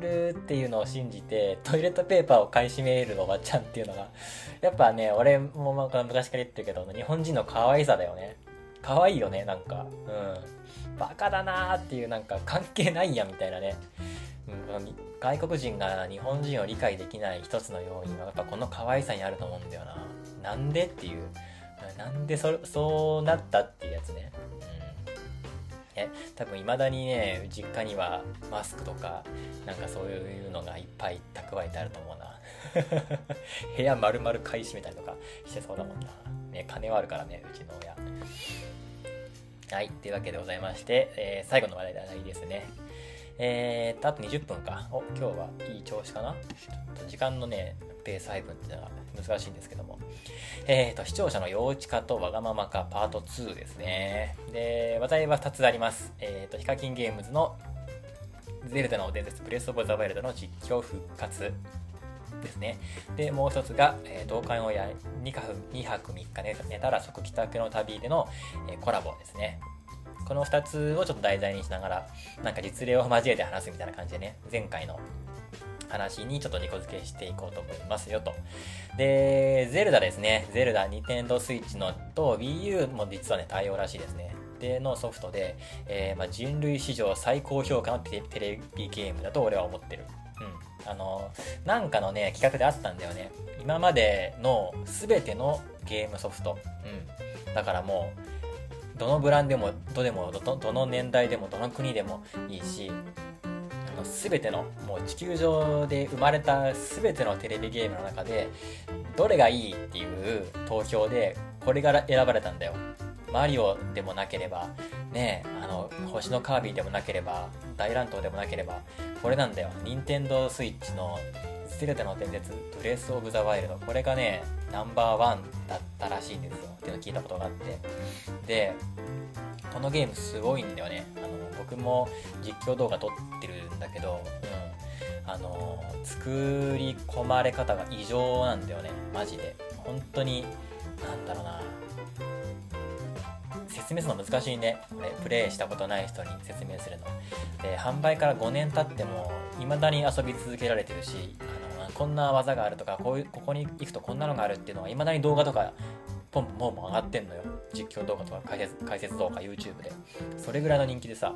るっていうのを信じて、トイレットペーパーを買い占めるおばちゃんっていうのが、やっぱね、俺も昔から言ってるけど、日本人の可愛さだよね。可愛いよね、なんか。うん。バカだなーっていう、なんか関係ないや、みたいなね。うん、外国人が日本人を理解できない一つの要因は、やっぱこの可愛さにあると思うんだよな。なんでっていう。なんでそそうなったっていうやつね。うん。え、多分未だにね、実家にはマスクとか、なんかそういうのがいっぱい蓄えてあると思うな。<laughs> 部屋丸々買い占めたりとかしてそうだもんな。ね、金はあるからね、うちの親。はい、というわけでございまして、えー、最後の話題で洗いですね。えー、っと、あと20分か。お、今日はいい調子かな？ちょっと時間のね、ペース配分っていうのが難しいんですけども。えーと、視聴者の幼稚化とわがまま化パート2ですね。で、話題は2つあります。えーと、ヒカキンゲームズのゼルダの伝説プレスオブザワイルドの実況復活ですね。で、もう一つが、えー、同感をや2泊 ,2 泊3日寝寝たら即帰宅の旅での、えー、コラボですね。この2つをちょっと題材にしながら、なんか実例を交えて話すみたいな感じでね、前回の話にちょっと2個付けしていこうと思いますよと。で、ゼルダですね。ゼルダ、ニンテンドースイッチのと Wii U も実はね、対応らしいですね。でのソフトで、えー、まあ、人類史上最高評価のテレビゲームだと俺は思ってる。あの、なんかのね、企画であったんだよね。今までの全てのゲームソフト。うん。だからもう、どのブランドでも、どでもど、どの年代でも、どの国でもいいし、あの全ての、もう地球上で生まれた全てのテレビゲームの中で、どれがいいっていう投票で、これが選ばれたんだよ。マリオでもなければ、ねあの、星のカービィでもなければ、大乱闘でもなければ、これなんだよ。任天堂スイッチのゼルダの伝説、ブレス・オブ・ザ・ワイルド。これがね、ナンバーワンだったらしいんですよ。っていうのを聞いたことがあって。で、このゲームすごいんだよね。あの、僕も実況動画撮ってるんだけど、うん。あの、作り込まれ方が異常なんだよね。マジで。本当に、なんだろうな。説明するの難しいねこれプレイしたことない人に説明するの。で販売から5年経っても未だに遊び続けられてるしあのこんな技があるとかこういうここに行くとこんなのがあるっていうのは未だに動画とかポンポンポン上がってんのよ。実況動画とか解説解説動画 YouTube で。それぐらいの人気でさ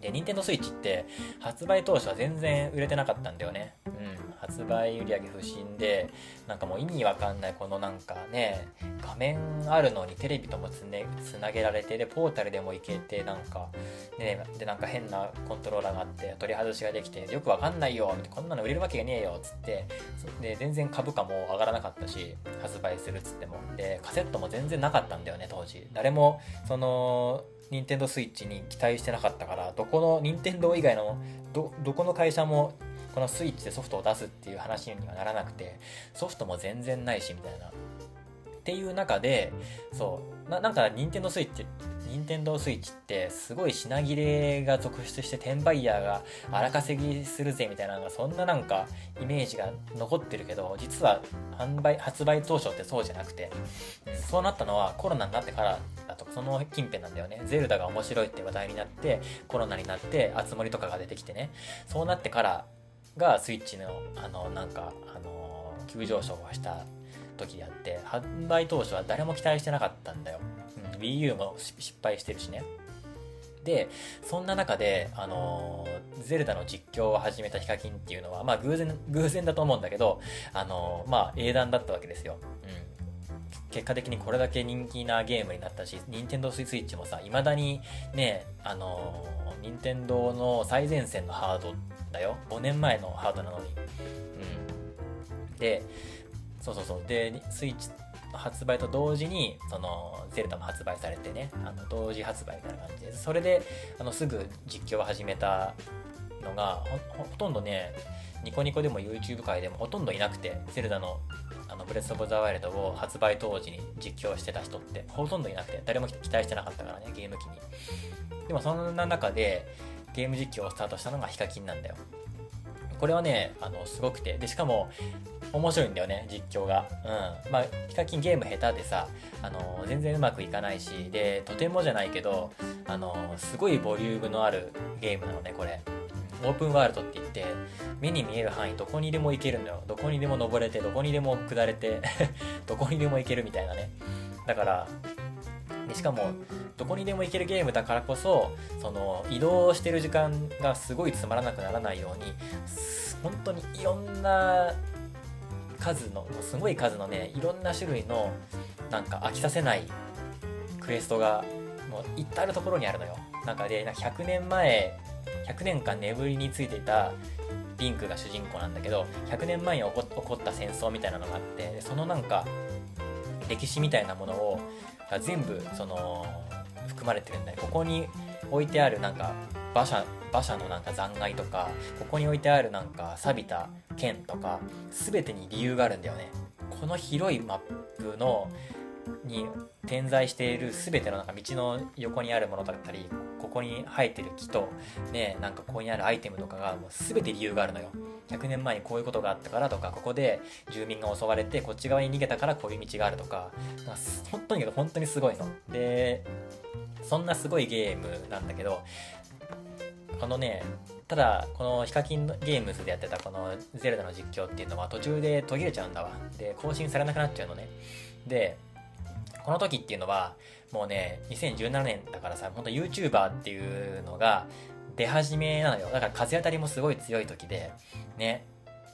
で、任天堂 switch って発売当初は全然売れてなかったんだよね。うん。発売売上不振で、なんかもう意味わかんないこのなんかね、画面あるのにテレビともつ,、ね、つなげられて、で、ポータルでもいけて、なんか、ね、で、なんか変なコントローラーがあって、取り外しができて、よくわかんないよ、ってこんなの売れるわけがねえよ、つって、で、全然株価も上がらなかったし、発売するっつっても。で、カセットも全然なかったんだよね、当時。誰も、その、任天堂スイッチに期待してなかったからどこの任天堂以外のどこの会社もこのスイッチでソフトを出すっていう話にはならなくてソフトも全然ないしみたいな。っていう中でそうななんか任天堂スイッチ任天堂スイッチってすごい品切れが続出して転売ヤーが荒稼ぎするぜみたいなのがそんななんかイメージが残ってるけど実は販売発売当初ってそうじゃなくて、うん、そうなったのはコロナになってからだとその近辺なんだよね。ゼルダが面白いって話題になってコロナになって熱盛とかが出てきてね。そうなってからがスイッチのあのなんかあの急上昇をした時であって販売当初は誰も期待してなかったんだよ。Wii U も失敗してるしね。で、そんな中で、あのー、ゼルダの実況を始めたヒカキンっていうのは、まあ偶然、偶然だと思うんだけど、あのー、まあ英断だったわけですよ。うん。結果的にこれだけ人気なゲームになったし、任天堂スイッチもさ、未だにね、あのー、任天堂の最前線のハードだよ。5年前のハードなのに。うん。で、そうそうそう。で、スイッチ発売と同時にそのゼルダも発売されてねあの同時発売みたいな感じでそれであのすぐ実況を始めたのがほとんどねニコニコでも YouTube 界でもほとんどいなくてゼルダのあのブレス・オブ・ザ・ワイルドを発売当時に実況してた人ってほとんどいなくて誰も期待してなかったからねゲーム機に。でもそんな中でゲーム実況をスタートしたのがヒカキンなんだよ。これはねあのすごくてでしかも面白いんだよね、実況が。うん。まあ、ヒカキンゲーム下手でさ、あの全然うまくいかないし、で、とてもじゃないけど、あのすごいボリュームのあるゲームなのね、これ。オープンワールドって言って、目に見える範囲どこにでも行けるんだよ。どこにでも登れて、どこにでも下れて <laughs> どこにでも行けるみたいなね。だから、でしかも、どこにでも行けるゲームだからこそ、その、移動してる時間がすごいつまらなくならないように、本当にいろんな数のすごい数のねいろんな種類のなんか飽きさせないクエストがもう至る所にあるのよ。なんかで100年前100年間眠りについていたリンクが主人公なんだけど100年前に起こった戦争みたいなのがあってそのなんか歴史みたいなものをが全部その含まれてるんだよ。ここに置いてあるなんか馬車馬車のなんか残骸とかここに置いてあるなんか錆びた剣とか全てに理由があるんだよね。この広いマップのに点在している全てのなんか道の横にあるものだったりここに生えてる木とねなんかここにあるアイテムとかがもう全て理由があるのよ。100年前にこういうことがあったからとかここで住民が襲われてこっち側に逃げたからこういう道があるとかか本当に本当にすごいの。でそんなすごいゲームなんだけどこのねただこのヒカキンゲームズでやってたこのゼルダの実況っていうのは途中で途切れちゃうんだわ。で更新されなくなっちゃうのね。でこの時っていうのはもうね2017年だからさ本当 YouTuber っていうのが出始めなのよ。だから風当たりもすごい強い時でね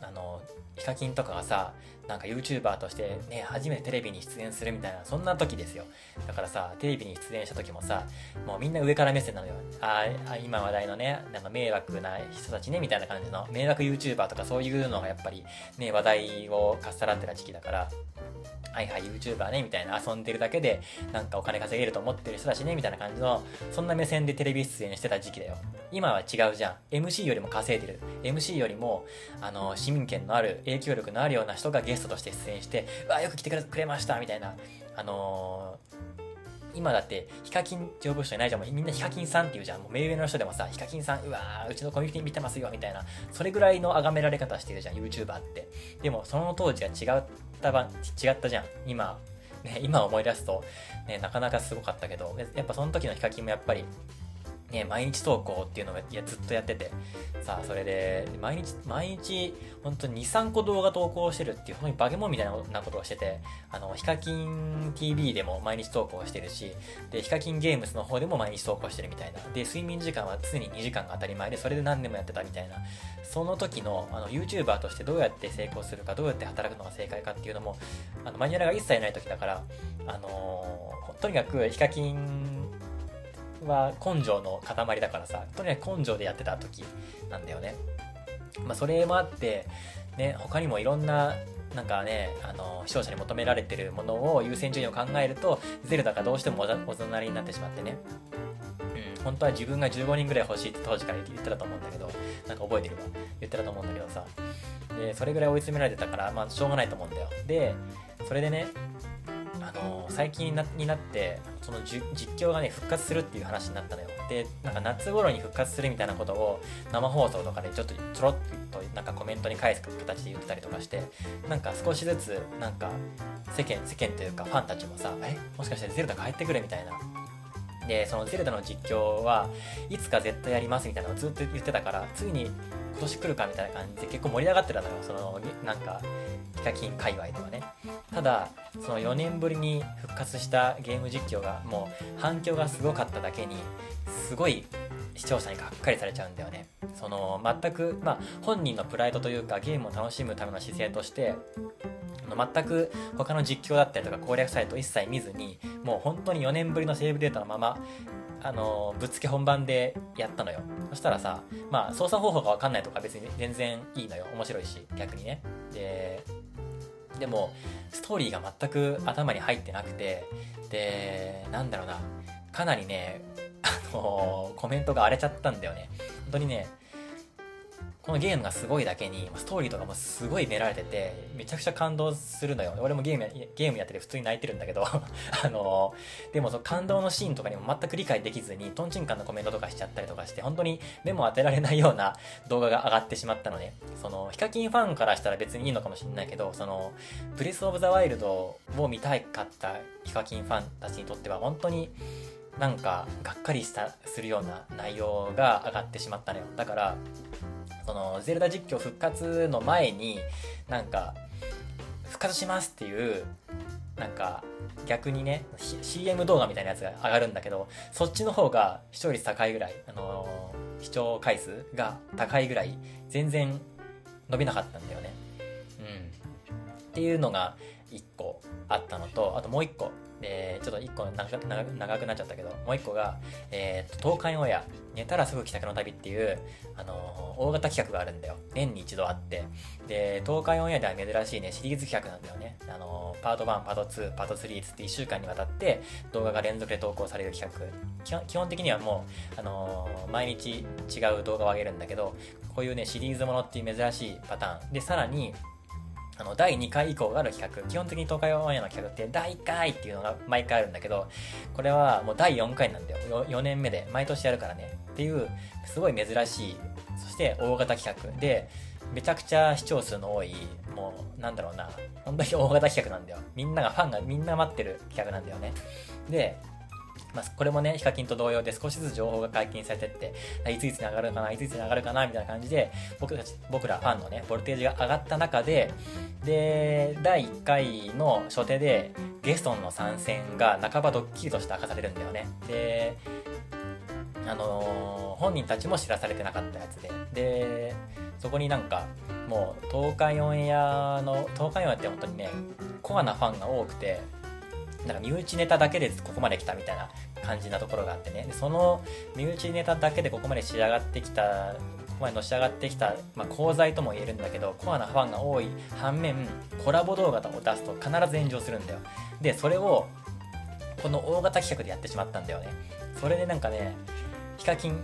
あのヒカキンとかがさなんか YouTuber としてね、初めてテレビに出演するみたいな、そんな時ですよ。だからさ、テレビに出演した時もさ、もうみんな上から目線なのよ。ああ、今話題のね、なんか迷惑な人たちね、みたいな感じの、迷惑 YouTuber とかそういうのがやっぱりね、話題をかっさらってた時期だから、はいはい YouTuber ねみたいな遊んでるだけでなんかお金稼げると思ってる人だしねみたいな感じのそんな目線でテレビ出演してた時期だよ今は違うじゃん MC よりも稼いでる MC よりもあの市民権のある影響力のあるような人がゲストとして出演してうわよく来てくれましたみたいなあのー今だってヒカキンって呼ぶ人いないじゃん。みんなヒカキンさんって言うじゃん。もう目上の人でもさ、ヒカキンさん、うわー、うちのコミュニティ見てますよ、みたいな。それぐらいの崇められ方してるじゃん、YouTuber って。でも、その当時は違ったば、違ったじゃん。今、ね、今思い出すと、ね、なかなかすごかったけど、やっぱその時のヒカキンもやっぱり、ね、毎日投稿っていうのをいやずっとやってて、さあ、それで、毎日、毎日、本当に2、3個動画投稿してるっていう、本当にバケモンみたいなことをしてて、あの、ヒカキン TV でも毎日投稿してるし、で、ヒカキンゲームスの方でも毎日投稿してるみたいな。で、睡眠時間は常に2時間が当たり前で、それで何年もやってたみたいな。その時の、あの、YouTuber としてどうやって成功するか、どうやって働くのが正解かっていうのも、あの、マニュアルが一切ない時だから、あのー、とにかくヒカキンは根性の塊だからさ、とにかく根性でやってた時なんだよね。まあ、それもあって、ね、他にもいろんな、なんかね、あの、視聴者に求められてるものを優先順位を考えると、ゼルダがどうしてもおざなりになってしまってね。うん、本当は自分が15人ぐらい欲しいって当時から言ってたと思うんだけど、なんか覚えてるわ。言ってたと思うんだけどさ。で、それぐらい追い詰められてたから、まあ、しょうがないと思うんだよ。で、それでね、の最近になってその実況がね復活するっていう話になったのよ。でなんか夏頃に復活するみたいなことを生放送とかでちょっとちょろっとなんかコメントに返す形で言ってたりとかしてなんか少しずつなんか世間世間というかファンたちもさえもしかしてゼルダ帰ってくるみたいな。でそのゼルダの実況はいつか絶対やりますみたいなのをずっと言ってたからついに今年来るかみたいな感じで結構盛り上がってたのよ。そのなんかヒカキン界隈ではね。ただその4年ぶりに復活したゲーム実況がもう反響がすごかっただけにすごい視聴者にがっかりされちゃうんだよね。その全くまあ本人のプライドというかゲームを楽しむための姿勢として全く他の実況だったりとか攻略サイト一切見ずにもう本当に4年ぶりのセーブデータのままあのぶっつけ本番でやったのよ。そしたらさまあ操作方法が分かんないとか別に全然いいのよ。面白いし逆にね。ででもストーリーが全く頭に入ってなくてでなんだろうな。かなりねあの、コメントが荒れちゃったんだよね。本当にねこのゲームがすごいだけに、ストーリーとかもすごい練られてて、めちゃくちゃ感動するのよ。俺もゲームゲームやってて普通に泣いてるんだけど、<laughs> あのー、でもその感動のシーンとかにも全く理解できずに、トンチンカンのコメントとかしちゃったりとかして、本当に目も当てられないような動画が上がってしまったので、その、ヒカキンファンからしたら別にいいのかもしれないけど、その、プレスオブザワイルドを見たいかったヒカキンファンたちにとっては本当に、なんか、がっかりした、するような内容が上がってしまったのよ。だから、そのゼルダ実況復活の前になんか復活しますっていうなんか逆にね CM 動画みたいなやつが上がるんだけどそっちの方が視聴率高いぐらい、あのー、視聴回数が高いぐらい全然伸びなかったんだよね。うん。っていうのが1個あったのとあともう1個で、ちょっと1個長く長くなっちゃったけど、もう1個が、えー、と、東海オンエア、寝たらすぐ帰宅の旅っていう、あのー、大型企画があるんだよ。年に一度あって。で、東海オンエアでは珍しいね、シリーズ企画なんだよね。あのー、パート1、パート2、パート3つって1週間にわたって動画が連続で投稿される企画。基本的にはもう、あのー、毎日違う動画を上げるんだけど、こういうね、シリーズものっていう珍しいパターン。で、さらに、あの、第2回以降がある企画。基本的に東海オンエアの企画って第1回っていうのが毎回あるんだけど、これはもう第4回なんだよ。4, 年目で。毎年やるからね。っていう、すごい珍しい、そして大型企画で、めちゃくちゃ視聴数の多い、もう、なんだろうな、本当に大型企画なんだよ。みんなが、ファンがみんな待ってる企画なんだよね。で、まあ、これもね、ヒカキンと同様で少しずつ情報が解禁されてって、いついつに上がるかな、いついつに上がるかな、みたいな感じで、僕たち、僕らファンのね、ボルテージが上がった中で、で、第1回の初手で、ゲストの参戦が半ばドッキリとして明かされるんだよね。で、あのー、本人たちも知らされてなかったやつで、で、そこになんか、もう、東海オンエアの、東海オンエアって本当にね、コアなファンが多くて、なんか身内ネタだけでここまで来たみたいな感じなところがあってね。でその身内ネタだけでここまで仕上がってきたここまでのし上がってきた、まあ、功罪とも言えるんだけどコアなファンが多い反面コラボ動画を出すと必ず炎上するんだよ。でそれをこの大型企画でやってしまったんだよね。それでなんかねヒカキン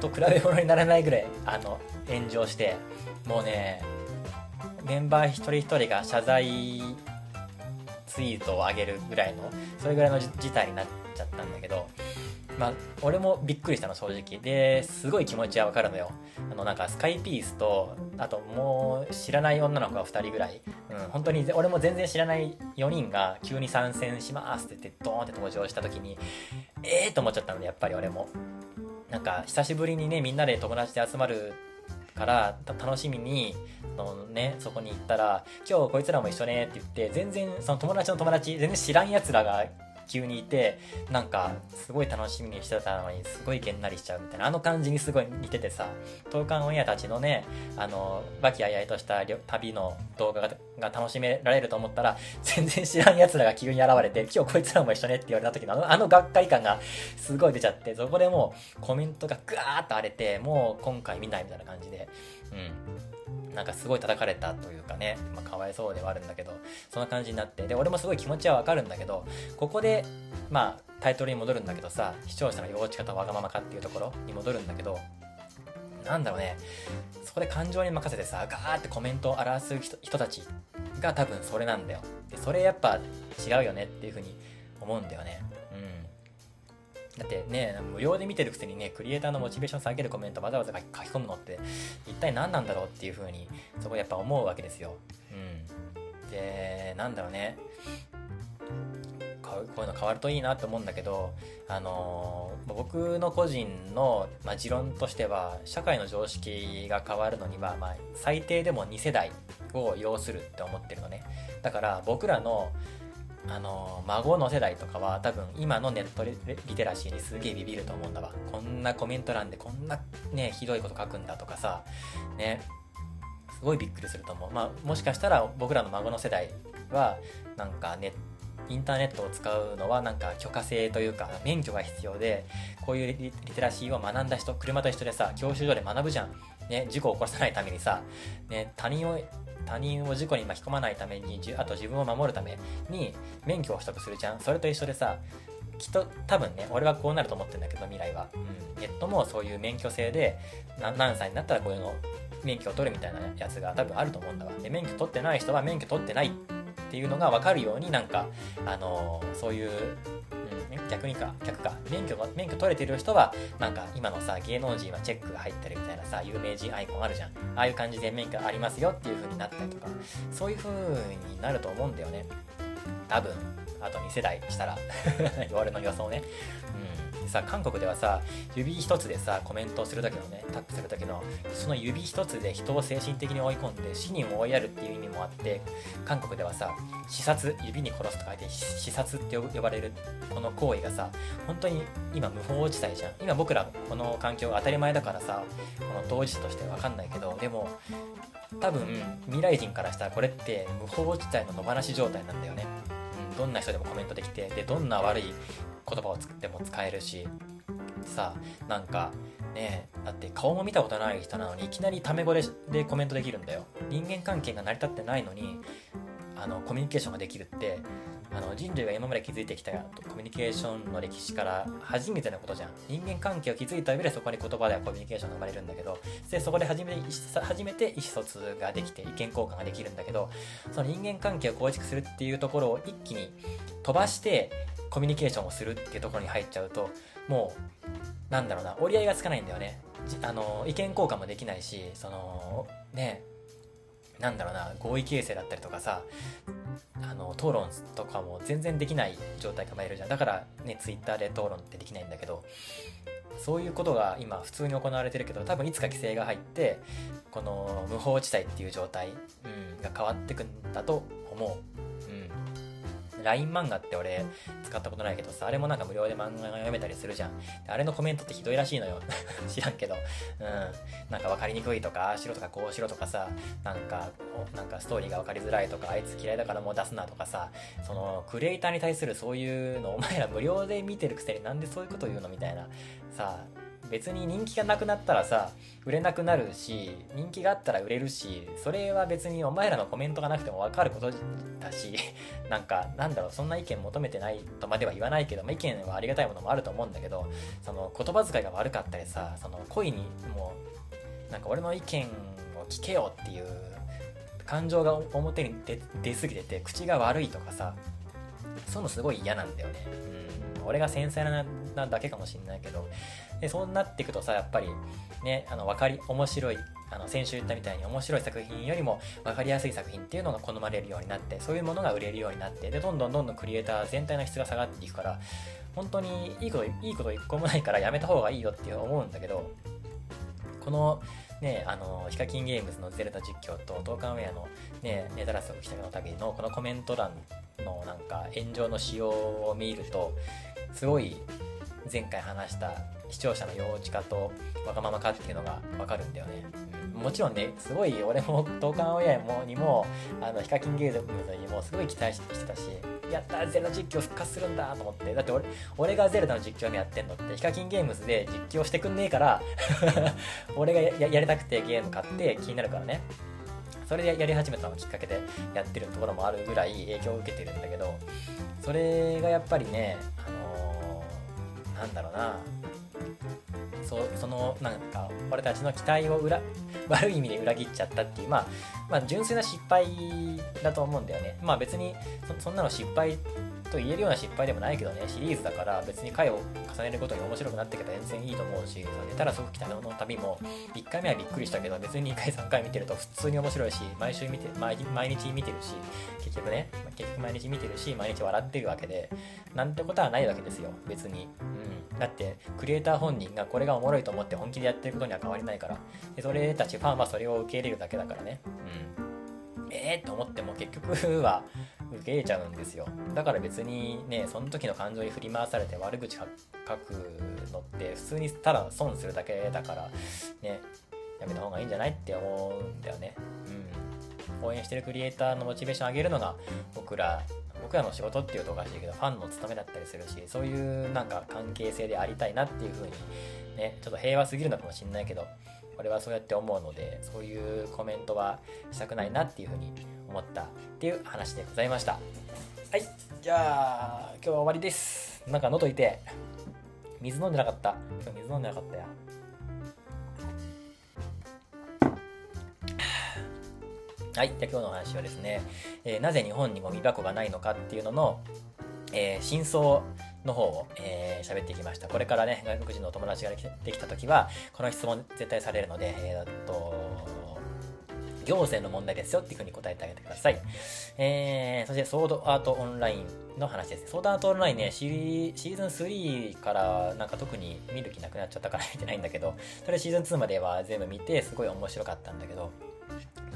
と比べ物にならないぐらいあの炎上してもうねメンバー一人一人が謝罪ツイートを上げるぐらいのそれぐらいの事態になっちゃったんだけどまあ俺もびっくりしたの正直。ですごい気持ちはわかるのよ。あのなんかスカイピースとあともう知らない女の子が2人ぐらい、うん、本当に俺も全然知らない4人が急に参戦しますって言ってドーンって登場した時にええー、と思っちゃったのでやっぱり俺も。なんか久しぶりにねみんなで友達で集まるから楽しみにのねそこに行ったら「今日こいつらも一緒ね」って言って全然その友達の友達全然知らんやつらが急にいてなんかすごい楽しみにしてたのにすごいげんなりしちゃうみたいなあの感じにすごい似ててさ東韓オンエアたちのねあの和気あいあいとした旅の動画が楽しめられると思ったら全然知らん奴らが急に現れて今日こいつらも一緒ねって言われた時のあのあのがっかり感がすごい出ちゃってそこでもうコメントがぐわーっと荒れてもう今回見ないみたいな感じでうん。なんかすごい叩かれたというかね、まあ、かわいそうではあるんだけど、そんな感じになって、で、俺もすごい気持ちはわかるんだけど、ここで、まあ、タイトルに戻るんだけどさ、視聴者の幼稚化とわがままかっていうところに戻るんだけど、なんだろうね、そこで感情に任せてさ、ガーってコメントを表す人人たちが多分それなんだよ。で、それやっぱ違うよねっていうふうに思うんだよね。だってね、無料で見てるくせにね、クリエイターのモチベーション下げるコメントわざわざ書き込むのって一体何なんだろうっていう風にそこやっぱ思うわけですよ。うん。で、なんだろうね。こういうの変わるといいなって思うんだけど、あのー、僕の個人の、まあ、持論としては社会の常識が変わるのには、まあ、最低でも2世代を要するって思ってるのねだから僕らのあの孫の世代とかは多分今のネットリテラシーにすげえビビると思うんだわ。こんなコメント欄でこんなねひどいこと書くんだとかさね。すごいびっくりすると思う。まあもしかしたら僕らの孫の世代はなんかネインターネットを使うのはなんか許可制というか免許が必要でこういうリテラシーを学んだ人車と一緒でさ教習所で学ぶじゃん。ね事故を起こさないためにさね他人を他人を事故に巻き込まないためにあと自分を守るために免許を取得するじゃん。それと一緒でさきっと多分ね俺はこうなると思ってるんだけど未来は、うん、ネットもそういう免許制で何歳になったらこういうの免許を取るみたいなやつが多分あると思うんだわ。で免許取ってない人は免許取ってないっていうのが分かるようになんかあのー、そういううん逆にか逆か。免許免許取れてる人はなんか今のさ芸能人はチェックが入ってるみたいなさ有名人アイコンあるじゃん。ああいう感じで免許ありますよっていう風になったりとかそういう風になると思うんだよね。多分。あと2世代したら。<laughs> 俺の予想ね。うん。さ韓国ではさ指一つでさコメントをするだけのねタップするだけのその指一つで人を精神的に追い込んで死に追いやるっていう意味もあって韓国ではさ視察指に殺すと書いて視察って呼ばれるこの行為がさ本当に今無法地帯じゃん。今僕らこの環境が当たり前だからさこの当事者として分かんないけどでも多分未来人からしたらこれって無法地帯の野放し状態なんだよね、どんな人でもコメントできてでどんな悪い言葉を作っても使えるしさなんかねだって顔も見たことない人なのにいきなりタメ語ででコメントできるんだよ。人間関係が成り立ってないのにあのコミュニケーションができるってあの人類が今まで築いてきたコミュニケーションの歴史から初めてのことじゃん。人間関係を築いた上でそこに言葉ではコミュニケーションが生まれるんだけどでそこで初めて初めて意思疎通ができて意見交換ができるんだけどその人間関係を構築するっていうところを一気に飛ばしてコミュニケーションをするっていうところに入っちゃうともうなんだろうな折り合いがつかないんだよね。あの意見交換もできないしそのねなんだろうな合意形成だったりとかさあの討論とかも全然できない状態がまえるじゃんだからねツイッターで討論ってできないんだけどそういうことが今普通に行われてるけど多分いつか規制が入ってこの無法地帯っていう状態、うん、が変わってくんだと思う。うん、LINE 漫画って俺使ったことないけどさあれもなんか無料で漫画が読めたりするじゃん。あれのコメントってひどいらしいのよ。<laughs> 知らんけど。うん。なんか分かりにくいとかああしろとかこうしろとかさなんかなんかストーリーが分かりづらいとかあいつ嫌いだからもう出すなとかさそのクリエイターに対するそういうのお前ら無料で見てるくせになんでそういうこと言うのみたいなさ別に人気がなくなったらさ売れなくなるし人気があったら売れるしそれは別にお前らのコメントがなくても分かることだし <laughs> なんかなんだろうそんな意見求めてないとまでは言わないけど、まあ、意見はありがたいものもあると思うんだけどその言葉遣いが悪かったりさその恋にもうなんか俺の意見を聞けよっていう感情が表に出出過ぎてて口が悪いとかさそういうのすごい嫌なんだよね。うん。俺が繊細なだけかもしんないけど。で、そうなっていくとさ、やっぱり、ね、あの、わかり、面白い、あの、先週言ったみたいに面白い作品よりも分かりやすい作品っていうのが好まれるようになって、そういうものが売れるようになって、で、どんどんどんどんクリエイター全体の質が下がっていくから、本当にいいこと、いいこと一個もないからやめた方がいいよって思うんだけど、この、ね、あの、ヒカキンゲームズのゼルダ実況と、トーカンウェアのね、ネタラスを来たの旅のこのコメント欄のなんか炎上の仕様を見ると、すごい前回話した視聴者の幼稚化とわがままかっていうのがわかるんだよね。もちろんね、すごい俺も東韓親もにも、あの、ヒカキンゲームズにもすごい期待してたし、やったゼルダ実況復活するんだと思って。だって俺、俺がゼルダの実況やってんのって、ヒカキンゲームズで実況してくんねえから <laughs> 俺がややりたくてゲーム買って気になるからね。それでやり始めたのきっかけでやってるところもあるぐらい影響を受けてるんだけど、それがやっぱりね、あのー、なんだろうな、そそのなんか俺たちの期待を裏 <laughs> 悪い意味で裏切っちゃったっていう、まあ、まあ純粋な失敗だと思うんだよね。まあ別にそんなの失敗と言えるような失敗でもないけどね、シリーズだから別に回を重ねることに面白くなっていけば全然いいと思うし、寝たらすごく北の旅も、1回目はびっくりしたけど、別に2回3回見てると普通に面白いし、毎週見て、毎毎日見てるし、結局ね、結局毎日見てるし、毎日笑ってるわけで、なんてことはないわけですよ、別に。うん。だって、クリエイター本人がこれがおもろいと思って本気でやってることには変わりないから、でそれたちファンはそれを受け入れるだけだからね。うん。えーって思っても結局は受け入れちゃうんですよ。だから別にねその時の感情に振り回されて悪口書くのって普通にただ損するだけだからねやめた方がいいんじゃないって思うんだよね。うん。応援してるクリエイターのモチベーション上げるのが僕ら僕らの仕事っていうとおかしいけどファンの務めだったりするしそういうなんか関係性でありたいなっていう風にねちょっと平和すぎるのかもしんないけど俺はそうやって思うのでそういうコメントはしたくないなっていうふうに思ったっていう話でございました。はい。じゃあ今日は終わりです。なんか喉い。て水飲んでなかった。今日水飲んでなかったやはい。じゃあ今日の話はですね、えー、なぜ日本にゴミ箱がないのかっていうのの、えー、真相の方を、えー、喋ってきました。これからね、外国人のお友達ができた時は、この質問絶対されるので、えー、っと、行政の問題ですよっていうふうに答えてあげてください。えー、そして、ソードアートオンラインの話ですね。ソードアートオンラインね、シーズン3からなんか特に見る気なくなっちゃったから見てないんだけど、それシーズン2までは全部見て、すごい面白かったんだけど、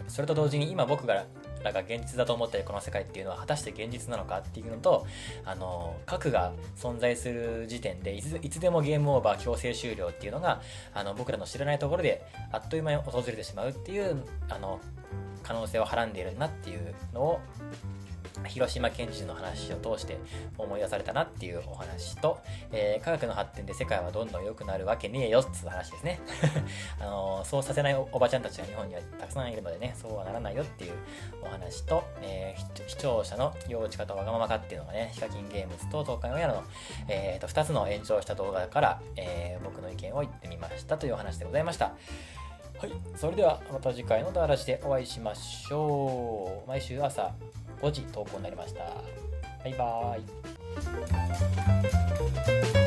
それと同時に今僕がらが現実だと思ってるこの世界っていうのは果たして現実なのかっていうのとあの核が存在する時点でいつでもゲームオーバー強制終了っていうのがあの僕らの知らないところであっという間に訪れてしまうっていうあの可能性をはらんでいるなっていうのを広島県知事の話を通して思い出されたなっていうお話と、えー、科学の発展で世界はどんどん良くなるわけねえよっていう話ですね。<laughs> あのー、そうさせないおばちゃんたちが日本にはたくさんいるのでね、そうはならないよっていうお話と、えー、視聴者の幼稚化とわがままかっていうのがね、ヒカキンゲームズと東海オンエアの、えー、と2つの延長した動画から、え、僕の意見を言ってみましたというお話でございました。はい、それではまた次回のダらラでお会いしましょう。毎週朝5時投稿になりました。バイバーイ。